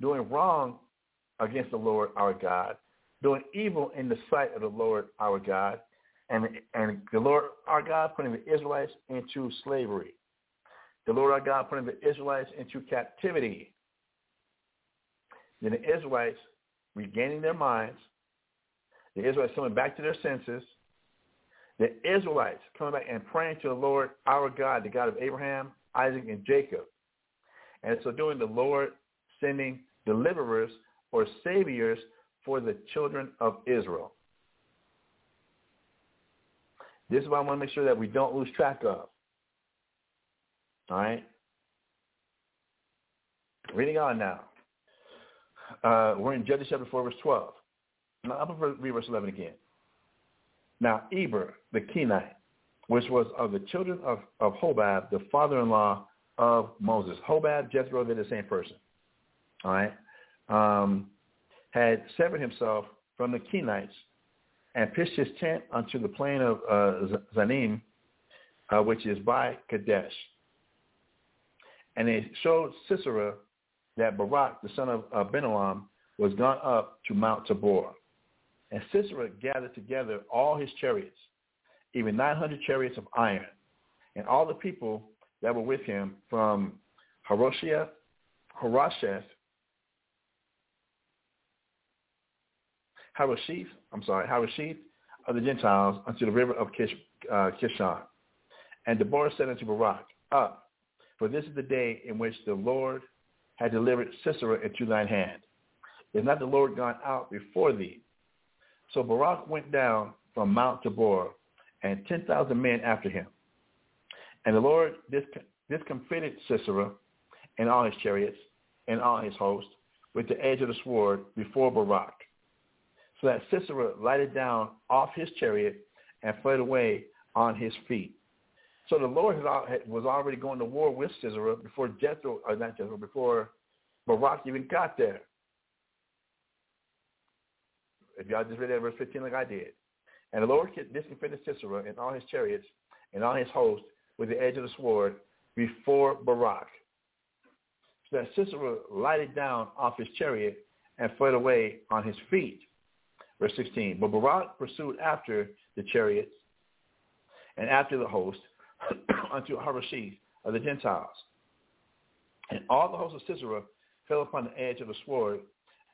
doing wrong against the Lord our God, doing evil in the sight of the Lord our God, and, and the Lord our God putting the Israelites into slavery. The Lord our God putting the Israelites into captivity. Then the Israelites regaining their minds, the Israelites coming back to their senses, the Israelites coming back and praying to the Lord our God, the God of Abraham, Isaac, and Jacob. And so doing the Lord sending deliverers or saviors for the children of Israel. This is what I want to make sure that we don't lose track of. All right? Reading on now. Uh, we're in Judges chapter 4, verse 12. Now, I'm going to read verse 11 again. Now, Eber, the Kenite, which was of the children of, of Hobab, the father-in-law of Moses. Hobab, Jethro, they're the same person. All right? Um, had severed himself from the Kenites and pitched his tent unto the plain of uh, Zaanaim, uh, which is by Kadesh. And they showed Sisera that Barak, the son of uh, was gone up to Mount Tabor. And Sisera gathered together all his chariots, even 900 chariots of iron, and all the people that were with him from Harosheth, Harosheth, Harosheth, I'm sorry, Harosheth of the Gentiles unto the river of Kish, uh, Kishon. And Deborah said unto Barak, Up, for this is the day in which the Lord had delivered Sisera into thine hand. Is not the Lord gone out before thee? So Barak went down from Mount Tabor, and 10,000 men after him. And the Lord discomfited Sisera and all his chariots and all his host with the edge of the sword before Barak. So that Sisera lighted down off his chariot and fled away on his feet. So the Lord was already going to war with Sisera before Jethro, or not Jethro, before Barak even got there. If y'all just read that verse 15 like I did. And the Lord discomfited Sisera and all his chariots and all his host with the edge of the sword before Barak. So that Sisera lighted down off his chariot and fled away on his feet. Verse 16. But Barak pursued after the chariots and after the host [CLEARS THROAT] unto Harosheth of the Gentiles. And all the hosts of Sisera fell upon the edge of the sword,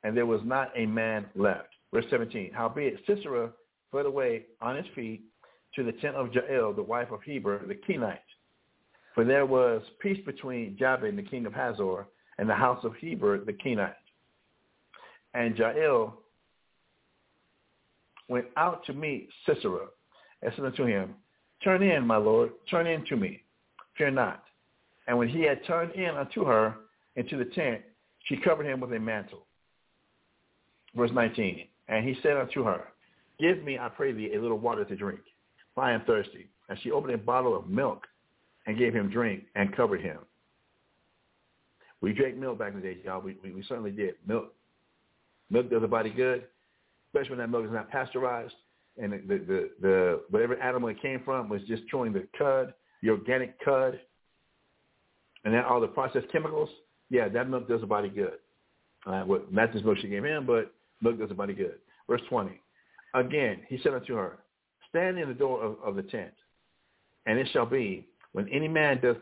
and there was not a man left. Verse 17. Howbeit Sisera fled away on his feet to the tent of Jael, the wife of Heber, the Kenite. For there was peace between Jabin, the king of Hazor, and the house of Heber, the Kenite. And Jael went out to meet Sisera and said unto him, Turn in, my lord, turn in to me. Fear not. And when he had turned in unto her into the tent, she covered him with a mantle. Verse 19. And he said unto her, Give me, I pray thee, a little water to drink, for I am thirsty. And she opened a bottle of milk and gave him drink and covered him. We drank milk back in the day, y'all. We, we, we certainly did. Milk. Milk does the body good, especially when that milk is not pasteurized and the, the, the, the whatever animal it came from was just chewing the cud, the organic cud, and then all the processed chemicals. Yeah, that milk does the body good. Uh, well, not just milk she gave him, but milk does body good. Verse 20. Again, he said unto her, Stand in the door of, of the tent, and it shall be, when any man does,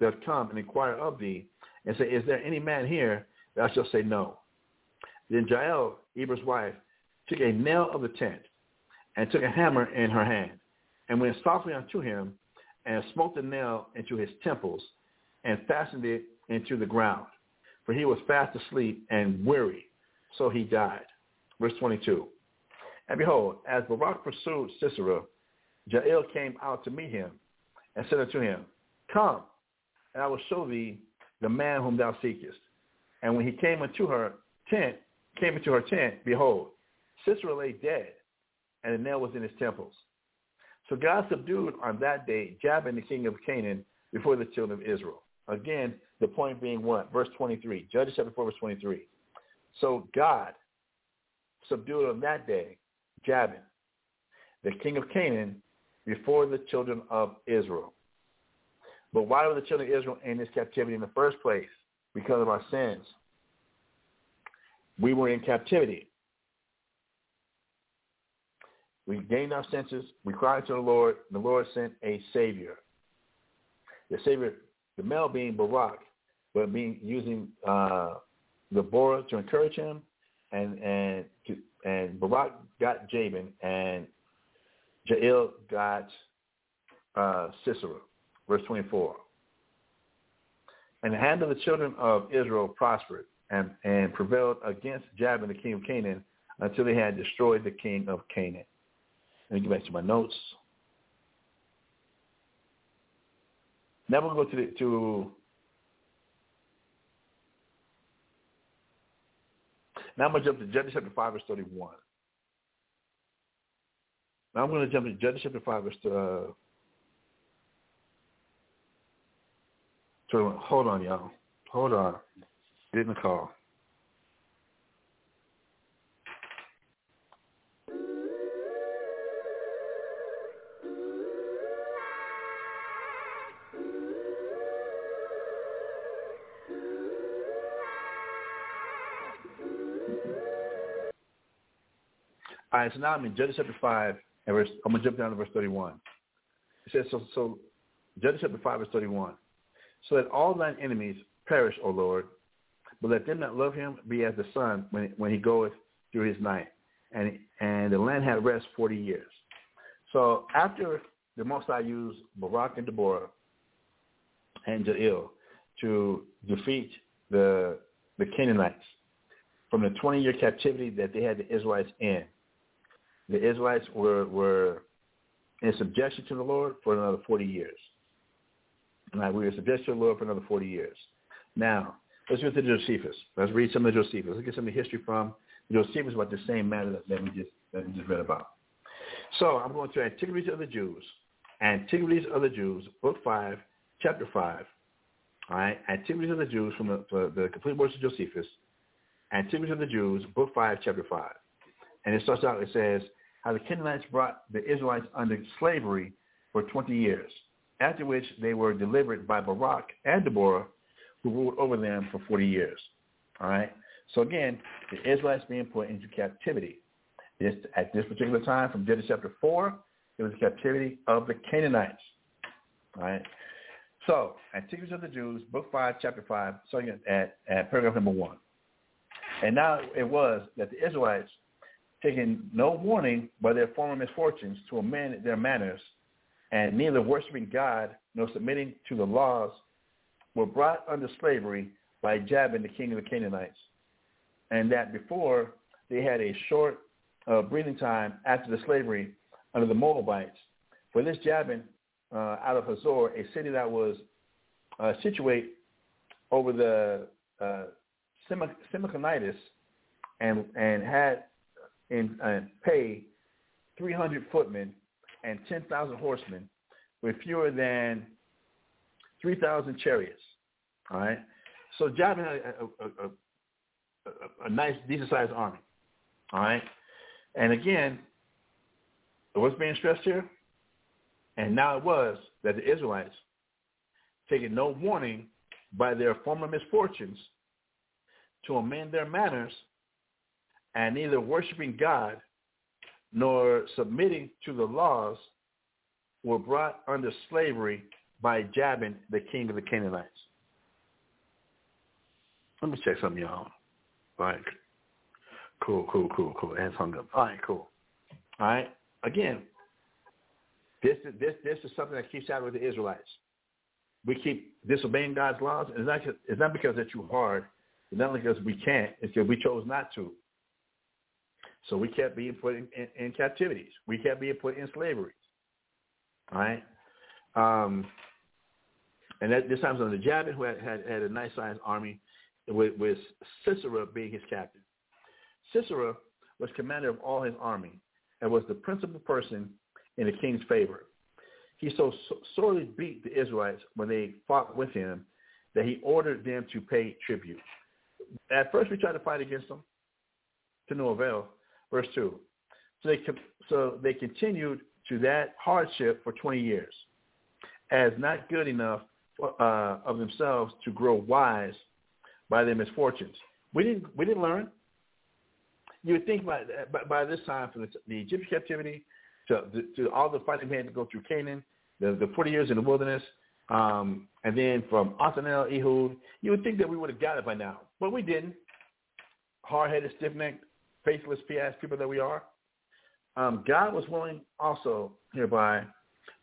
does come and inquire of thee, and say, Is there any man here? Thou shalt say, No. Then Jael, Eber's wife, took a nail of the tent, and took a hammer in her hand, and went softly unto him, and smote the nail into his temples, and fastened it into the ground. For he was fast asleep and weary, so he died. Verse 22. And behold, as Barak pursued Sisera, Jael came out to meet him, and said unto him, Come, and I will show thee the man whom thou seekest. And when he came into her tent, came into her tent, behold, Sisera lay dead, and the nail was in his temples. So God subdued on that day Jabin, the king of Canaan, before the children of Israel. Again, the point being what? Verse 23. Judges chapter 4, verse 23. So God subdued on that day Jabin, the king of Canaan, before the children of Israel. But why were the children of Israel in this captivity in the first place? Because of our sins. We were in captivity. We gained our senses. We cried to the Lord. And the Lord sent a Savior. The Savior, the male being Barak, but being using uh, Deborah to encourage him, and and and Barak got Jabin, and Jael got uh, Sisera. Verse 24. And the hand of the children of Israel prospered and, and prevailed against Jabin, the king of Canaan, until they had destroyed the king of Canaan. Let me get back to my notes. Now we'll go to the, to now I'm going to jump to Judges chapter 5 verse 31. Now I'm going to jump to Judges chapter 5 verse uh, hold on y'all. Hold on. Didn't call. All right, so now I'm in Judges chapter 5, and verse, I'm going to jump down to verse 31. It says, so, so Judges chapter 5, verse 31. So that all thine enemies perish, O Lord, but let them that love him be as the sun when, when he goeth through his night. And, and the land had rest 40 years. So after the Most High used Barak and Deborah and Jael to defeat the, the Canaanites from the 20-year captivity that they had the Israelites in, the Israelites were, were in subjection to the Lord for another 40 years. Right, we were subject to the Lord for another 40 years. Now, let's go to Josephus. Let's read some of Josephus. Let's get some of the history from Josephus about the same matter that, that, we just, that we just read about. So I'm going to Antiquities of the Jews. Antiquities of the Jews, Book 5, Chapter 5. All right, Antiquities of the Jews from the, the complete works of Josephus. Antiquities of the Jews, Book 5, Chapter 5. And it starts out, it says, how the Canaanites brought the Israelites under slavery for 20 years, after which they were delivered by Barak and Deborah, who ruled over them for 40 years. All right? So again, the Israelites being put into captivity. This, at this particular time, from Genesis chapter 4, it was the captivity of the Canaanites. All right? So, Antiquities of the Jews, Book 5, Chapter 5, starting at, at paragraph number 1. And now it was that the Israelites taking no warning by their former misfortunes to amend their manners, and neither worshiping God nor submitting to the laws, were brought under slavery by Jabin, the king of the Canaanites, and that before they had a short uh, breathing time after the slavery under the Moabites. For this Jabin, uh, out of Hazor, a city that was uh, situate over the uh, Semechonitis, and and had in uh, pay 300 footmen and 10,000 horsemen with fewer than 3,000 chariots. All right. So Jabin had a, a, a, a nice, decent-sized army. All right. And again, what's being stressed here? And now it was that the Israelites, taking no warning by their former misfortunes, to amend their manners and neither worshiping God nor submitting to the laws were brought under slavery by Jabin, the king of the Canaanites. Let me check something, y'all. All right. Cool, cool, cool, cool. And hung up. All right, cool. All right. Again, this is this this is something that keeps happening with the Israelites. We keep disobeying God's laws. It's not it's not because they're too hard. It's not because we can't. It's because we chose not to. So we kept being put in, in, in captivities. We kept being put in slavery. Right. Um, and this time it was under Jabin, who had, had, had a nice sized army, with, with Sisera being his captain. Sisera was commander of all his army and was the principal person in the king's favor. He so, so sorely beat the Israelites when they fought with him that he ordered them to pay tribute. At first we tried to fight against them to no avail. Verse 2. So they, so they continued to that hardship for 20 years as not good enough uh, of themselves to grow wise by their misfortunes. We didn't, we didn't learn. You would think by, by, by this time, from the, the Egyptian captivity to, to all the fighting we had to go through Canaan, the, the 40 years in the wilderness, um, and then from Othniel, Ehud, you would think that we would have got it by now, but we didn't. Hard-headed, stiff-necked, faithless, pious people that we are. Um, God was willing also hereby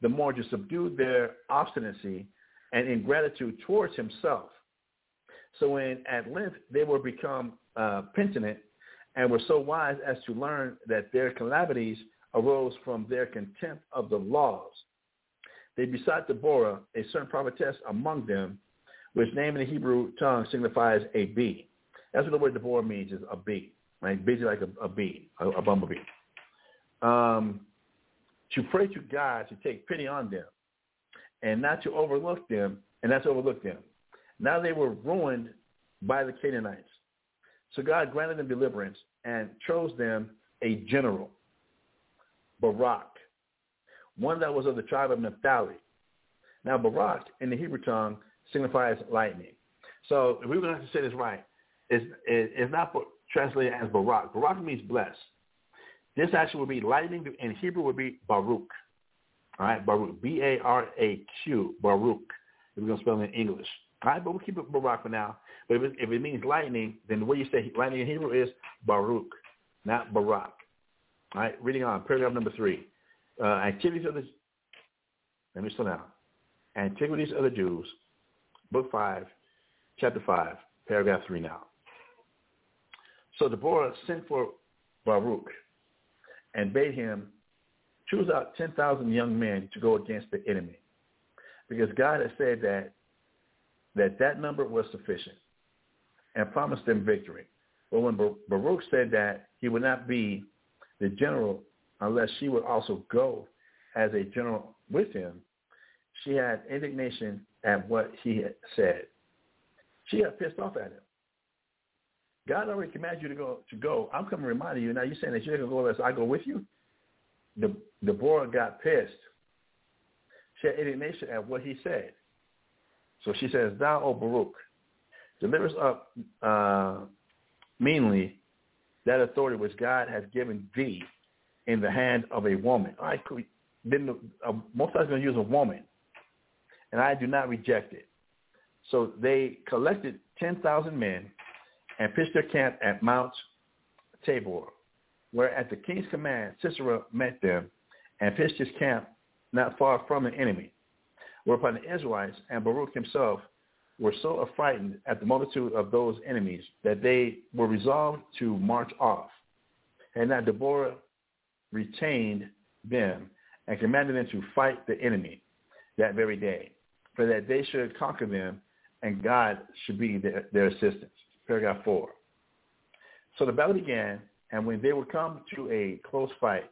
the more to subdue their obstinacy and ingratitude towards himself. So when at length they were become uh, penitent and were so wise as to learn that their calamities arose from their contempt of the laws, they besought Deborah, a certain prophetess among them, which name in the Hebrew tongue signifies a bee. That's what the word Deborah means, is a bee, right? Busy like a, a bee, a, a bumblebee. Um, to pray to God to take pity on them and not to overlook them, and not to overlook them. Now they were ruined by the Canaanites. So God granted them deliverance and chose them a general, Barak, one that was of the tribe of Naphtali. Now Barak in the Hebrew tongue signifies lightning. So if we were going to say this right, it's, it's not translated as Barak. Barak means blessed. This actually would be lightning in Hebrew would be Baruch. All right, Baruch, B-A-R-A-Q, Baruch. If we're going to spell it in English. All right, but we'll keep it Barak for now. But if it, if it means lightning, then the way you say lightning in Hebrew is Baruch, not Barak. All right, reading on, paragraph number three. Uh, activities of the, let me slow down. Antiquities of the Jews, book five, chapter five, paragraph three now. So Deborah sent for Baruch and bade him choose out 10,000 young men to go against the enemy. Because God had said that that, that number was sufficient and promised them victory. But when Baruch said that he would not be the general unless she would also go as a general with him, she had indignation at what he had said. She got pissed off at him. God already commanded you to go. To go. I'm coming to remind you. Now you're saying that you're going to go unless I go with you. The Deborah got pissed. She had indignation at what he said. So she says, "Thou, O Baruch, deliver us up uh, meanly that authority which God has given thee in the hand of a woman." All right, then uh, most times going to use a woman, and I do not reject it. So they collected ten thousand men and pitched their camp at Mount Tabor, where at the king's command Sisera met them and pitched his camp not far from the enemy. Whereupon the Israelites and Baruch himself were so affrighted at the multitude of those enemies that they were resolved to march off. And that Deborah retained them and commanded them to fight the enemy that very day, for that they should conquer them and God should be their, their assistance paragraph 4. So the battle began, and when they were come to a close fight,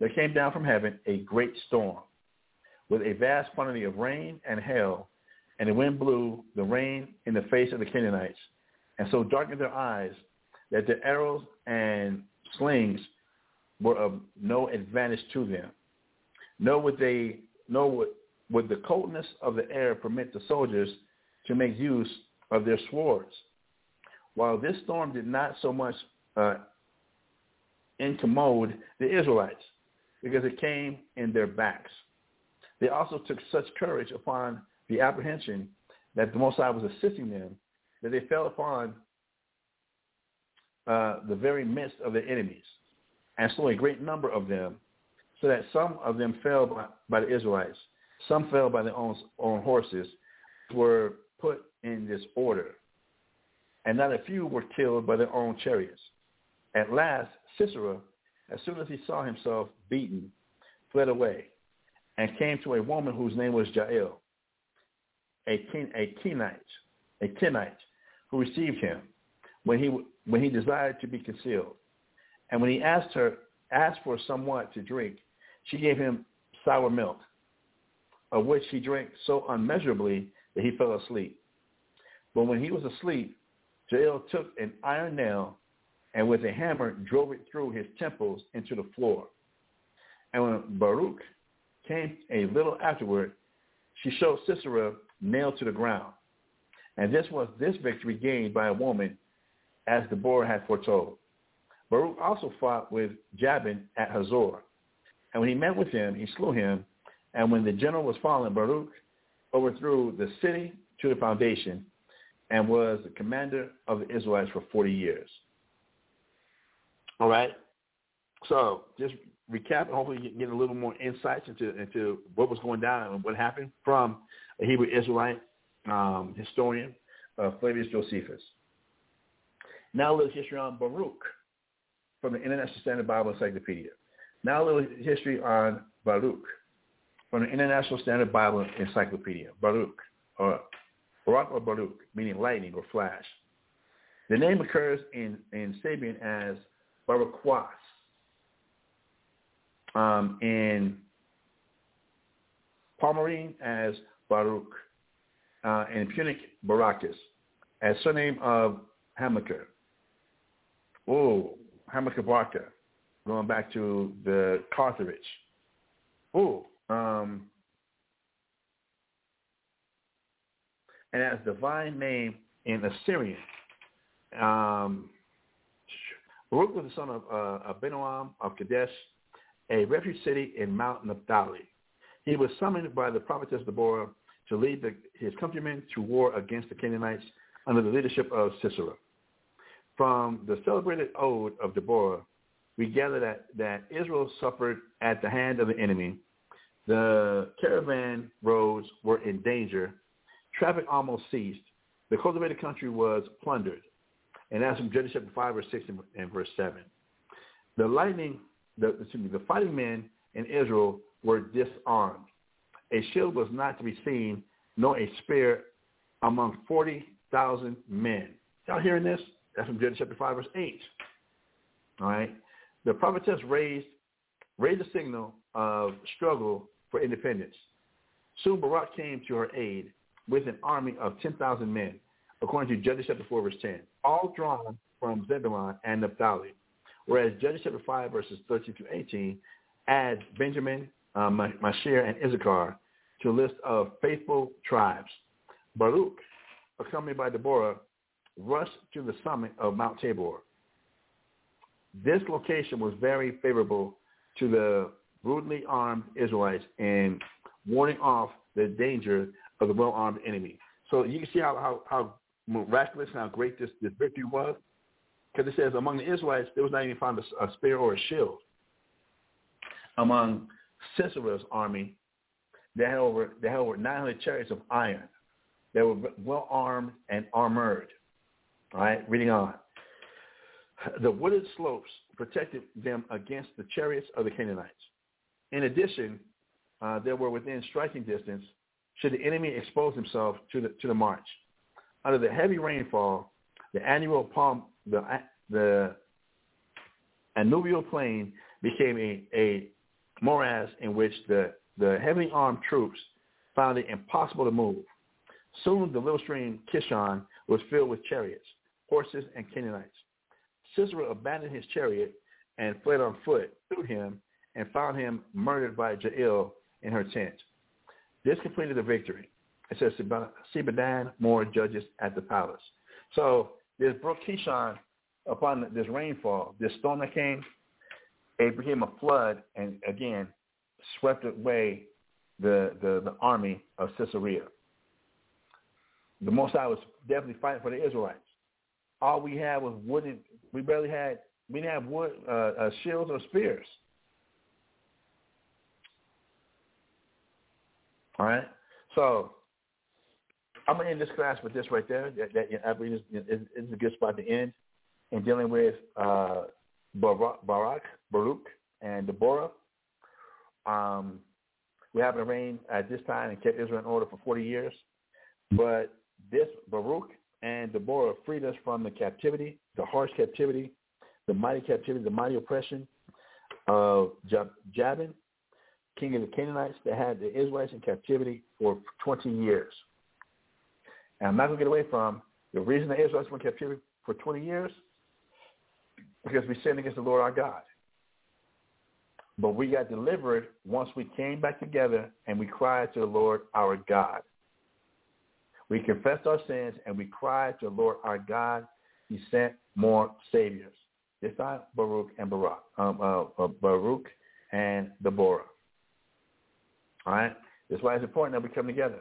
there came down from heaven a great storm with a vast quantity of rain and hail, and the wind blew the rain in the face of the Canaanites, and so darkened their eyes that their arrows and slings were of no advantage to them. Nor would they, nor would, would the coldness of the air permit the soldiers to make use of their swords. While this storm did not so much uh, incommode the Israelites because it came in their backs. They also took such courage upon the apprehension that the Most High was assisting them that they fell upon uh, the very midst of their enemies and slew a great number of them so that some of them fell by, by the Israelites. Some fell by their own, own horses, were put in this order and not a few were killed by their own chariots. At last, Sisera, as soon as he saw himself beaten, fled away and came to a woman whose name was Jael, a, Ken, a Kenite, a Kenite, who received him when he, when he desired to be concealed. And when he asked her, asked for somewhat to drink, she gave him sour milk, of which he drank so unmeasurably that he fell asleep. But when he was asleep, Jael took an iron nail and with a hammer drove it through his temples into the floor. And when Baruch came a little afterward, she showed Sisera nailed to the ground. And this was this victory gained by a woman, as Deborah had foretold. Baruch also fought with Jabin at Hazor. And when he met with him, he slew him. And when the general was fallen, Baruch overthrew the city to the foundation and was the commander of the Israelites for 40 years. All right. So just recap, hopefully you get a little more insights into into what was going down and what happened from a Hebrew Israelite um, historian, uh, Flavius Josephus. Now a little history on Baruch from the International Standard Bible Encyclopedia. Now a little history on Baruch from the International Standard Bible Encyclopedia. Baruch, or Barak or Baruch, meaning lightning or flash. The name occurs in, in Sabean as Barakwas. Um, in Palmyrene as Baruch. Uh, in Punic, Baracus. As surname of Hamilcar. Oh, Hamilcar Barca. Going back to the Carthage. Oh, um, and as divine name in Assyrian. Um, Baruch was the son of uh, Abinoam of Kadesh, a refuge city in Mount Naphtali. He was summoned by the prophetess Deborah to lead the, his countrymen to war against the Canaanites under the leadership of Sisera. From the celebrated ode of Deborah, we gather that, that Israel suffered at the hand of the enemy. The caravan roads were in danger. Traffic almost ceased. The cultivated country was plundered. And that's from Judges chapter 5, verse 6 and verse 7. The lightning, the, excuse me, the fighting men in Israel were disarmed. A shield was not to be seen, nor a spear among 40,000 men. Y'all hearing this? That's from Judges chapter 5, verse 8. All right. The prophetess raised, raised a signal of struggle for independence. Soon Barak came to her aid with an army of 10,000 men, according to Judges chapter 4, verse 10, all drawn from Zebulun and Naphtali. Whereas Judges chapter 5, verses 13 to 18, adds Benjamin, uh, Machir, and Issachar to a list of faithful tribes. Baruch, accompanied by Deborah, rushed to the summit of Mount Tabor. This location was very favorable to the brutally armed Israelites in warding off the danger of the well-armed enemy. So you can see how, how, how miraculous and how great this, this victory was. Because it says among the Israelites, there was not even found a, a spear or a shield. Among Sisera's army, they had over, they had over 900 chariots of iron. They were well armed and armored. All right, reading on. The wooded slopes protected them against the chariots of the Canaanites. In addition, uh, they were within striking distance should the enemy expose himself to the, to the march. Under the heavy rainfall, the annual palm, the, the annual plain became a, a morass in which the, the heavily armed troops found it impossible to move. Soon the little stream Kishon was filled with chariots, horses, and Canaanites. Sisera abandoned his chariot and fled on foot through him and found him murdered by Jael in her tent. This completed the victory. It says Sibadan more judges at the palace. So this brook Kishon, upon this rainfall, this storm that came, it became a flood and again swept away the, the, the army of Sisera. The Most High was definitely fighting for the Israelites. All we had was wooden. We barely had. We didn't have wood uh, uh, shields or spears. All right. So I'm gonna end this class with this right there. That, that I believe is, is, is a good spot to end in dealing with uh, Barak, Barak, Baruch, and Deborah. Um, we haven't reigned at this time and kept Israel in order for 40 years, but this Baruch and Deborah freed us from the captivity, the harsh captivity, the mighty captivity, the mighty oppression of Jabin king of the Canaanites that had the Israelites in captivity for 20 years. And I'm not going to get away from the reason the Israelites were in captivity for 20 years because we sinned against the Lord our God. But we got delivered once we came back together and we cried to the Lord our God. We confessed our sins and we cried to the Lord our God. He sent more saviors. This time, Baruch and Barak, um, uh, uh, Baruch and Deborah. All right? That's why it's important that we come together.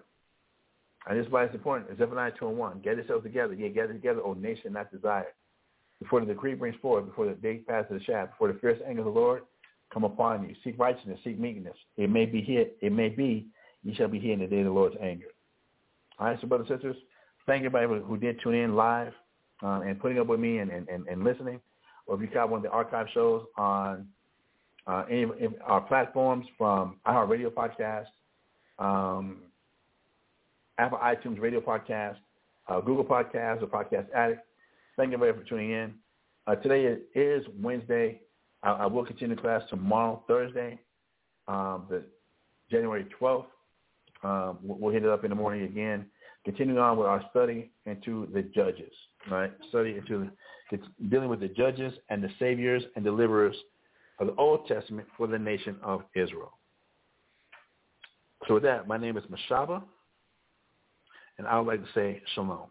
And this is why it's important. Zephaniah 2 and 1. Get yourselves together. Get gather together, O nation not desired. Before the decree brings forth, before the day passes the shaft, before the fierce anger of the Lord come upon you. Seek righteousness, seek meekness. It may be here, it may be, you shall be here in the day of the Lord's anger. All right, so brothers and sisters, thank everybody who did tune in live um, and putting up with me and, and, and, and listening. Or if you caught one of the archive shows on uh, any of our platforms from iHeartRadio podcast, um, Apple iTunes Radio Podcast, uh, Google Podcast, or Podcast Addict. Thank you everybody for tuning in. Uh, today is Wednesday. I, I, will continue the class tomorrow, Thursday, um, the January 12th. Um, we'll hit it up in the morning again. Continuing on with our study into the judges, right? Study into the, dealing with the judges and the saviors and deliverers of the Old Testament for the nation of Israel. So with that, my name is Mashaba, and I would like to say shalom.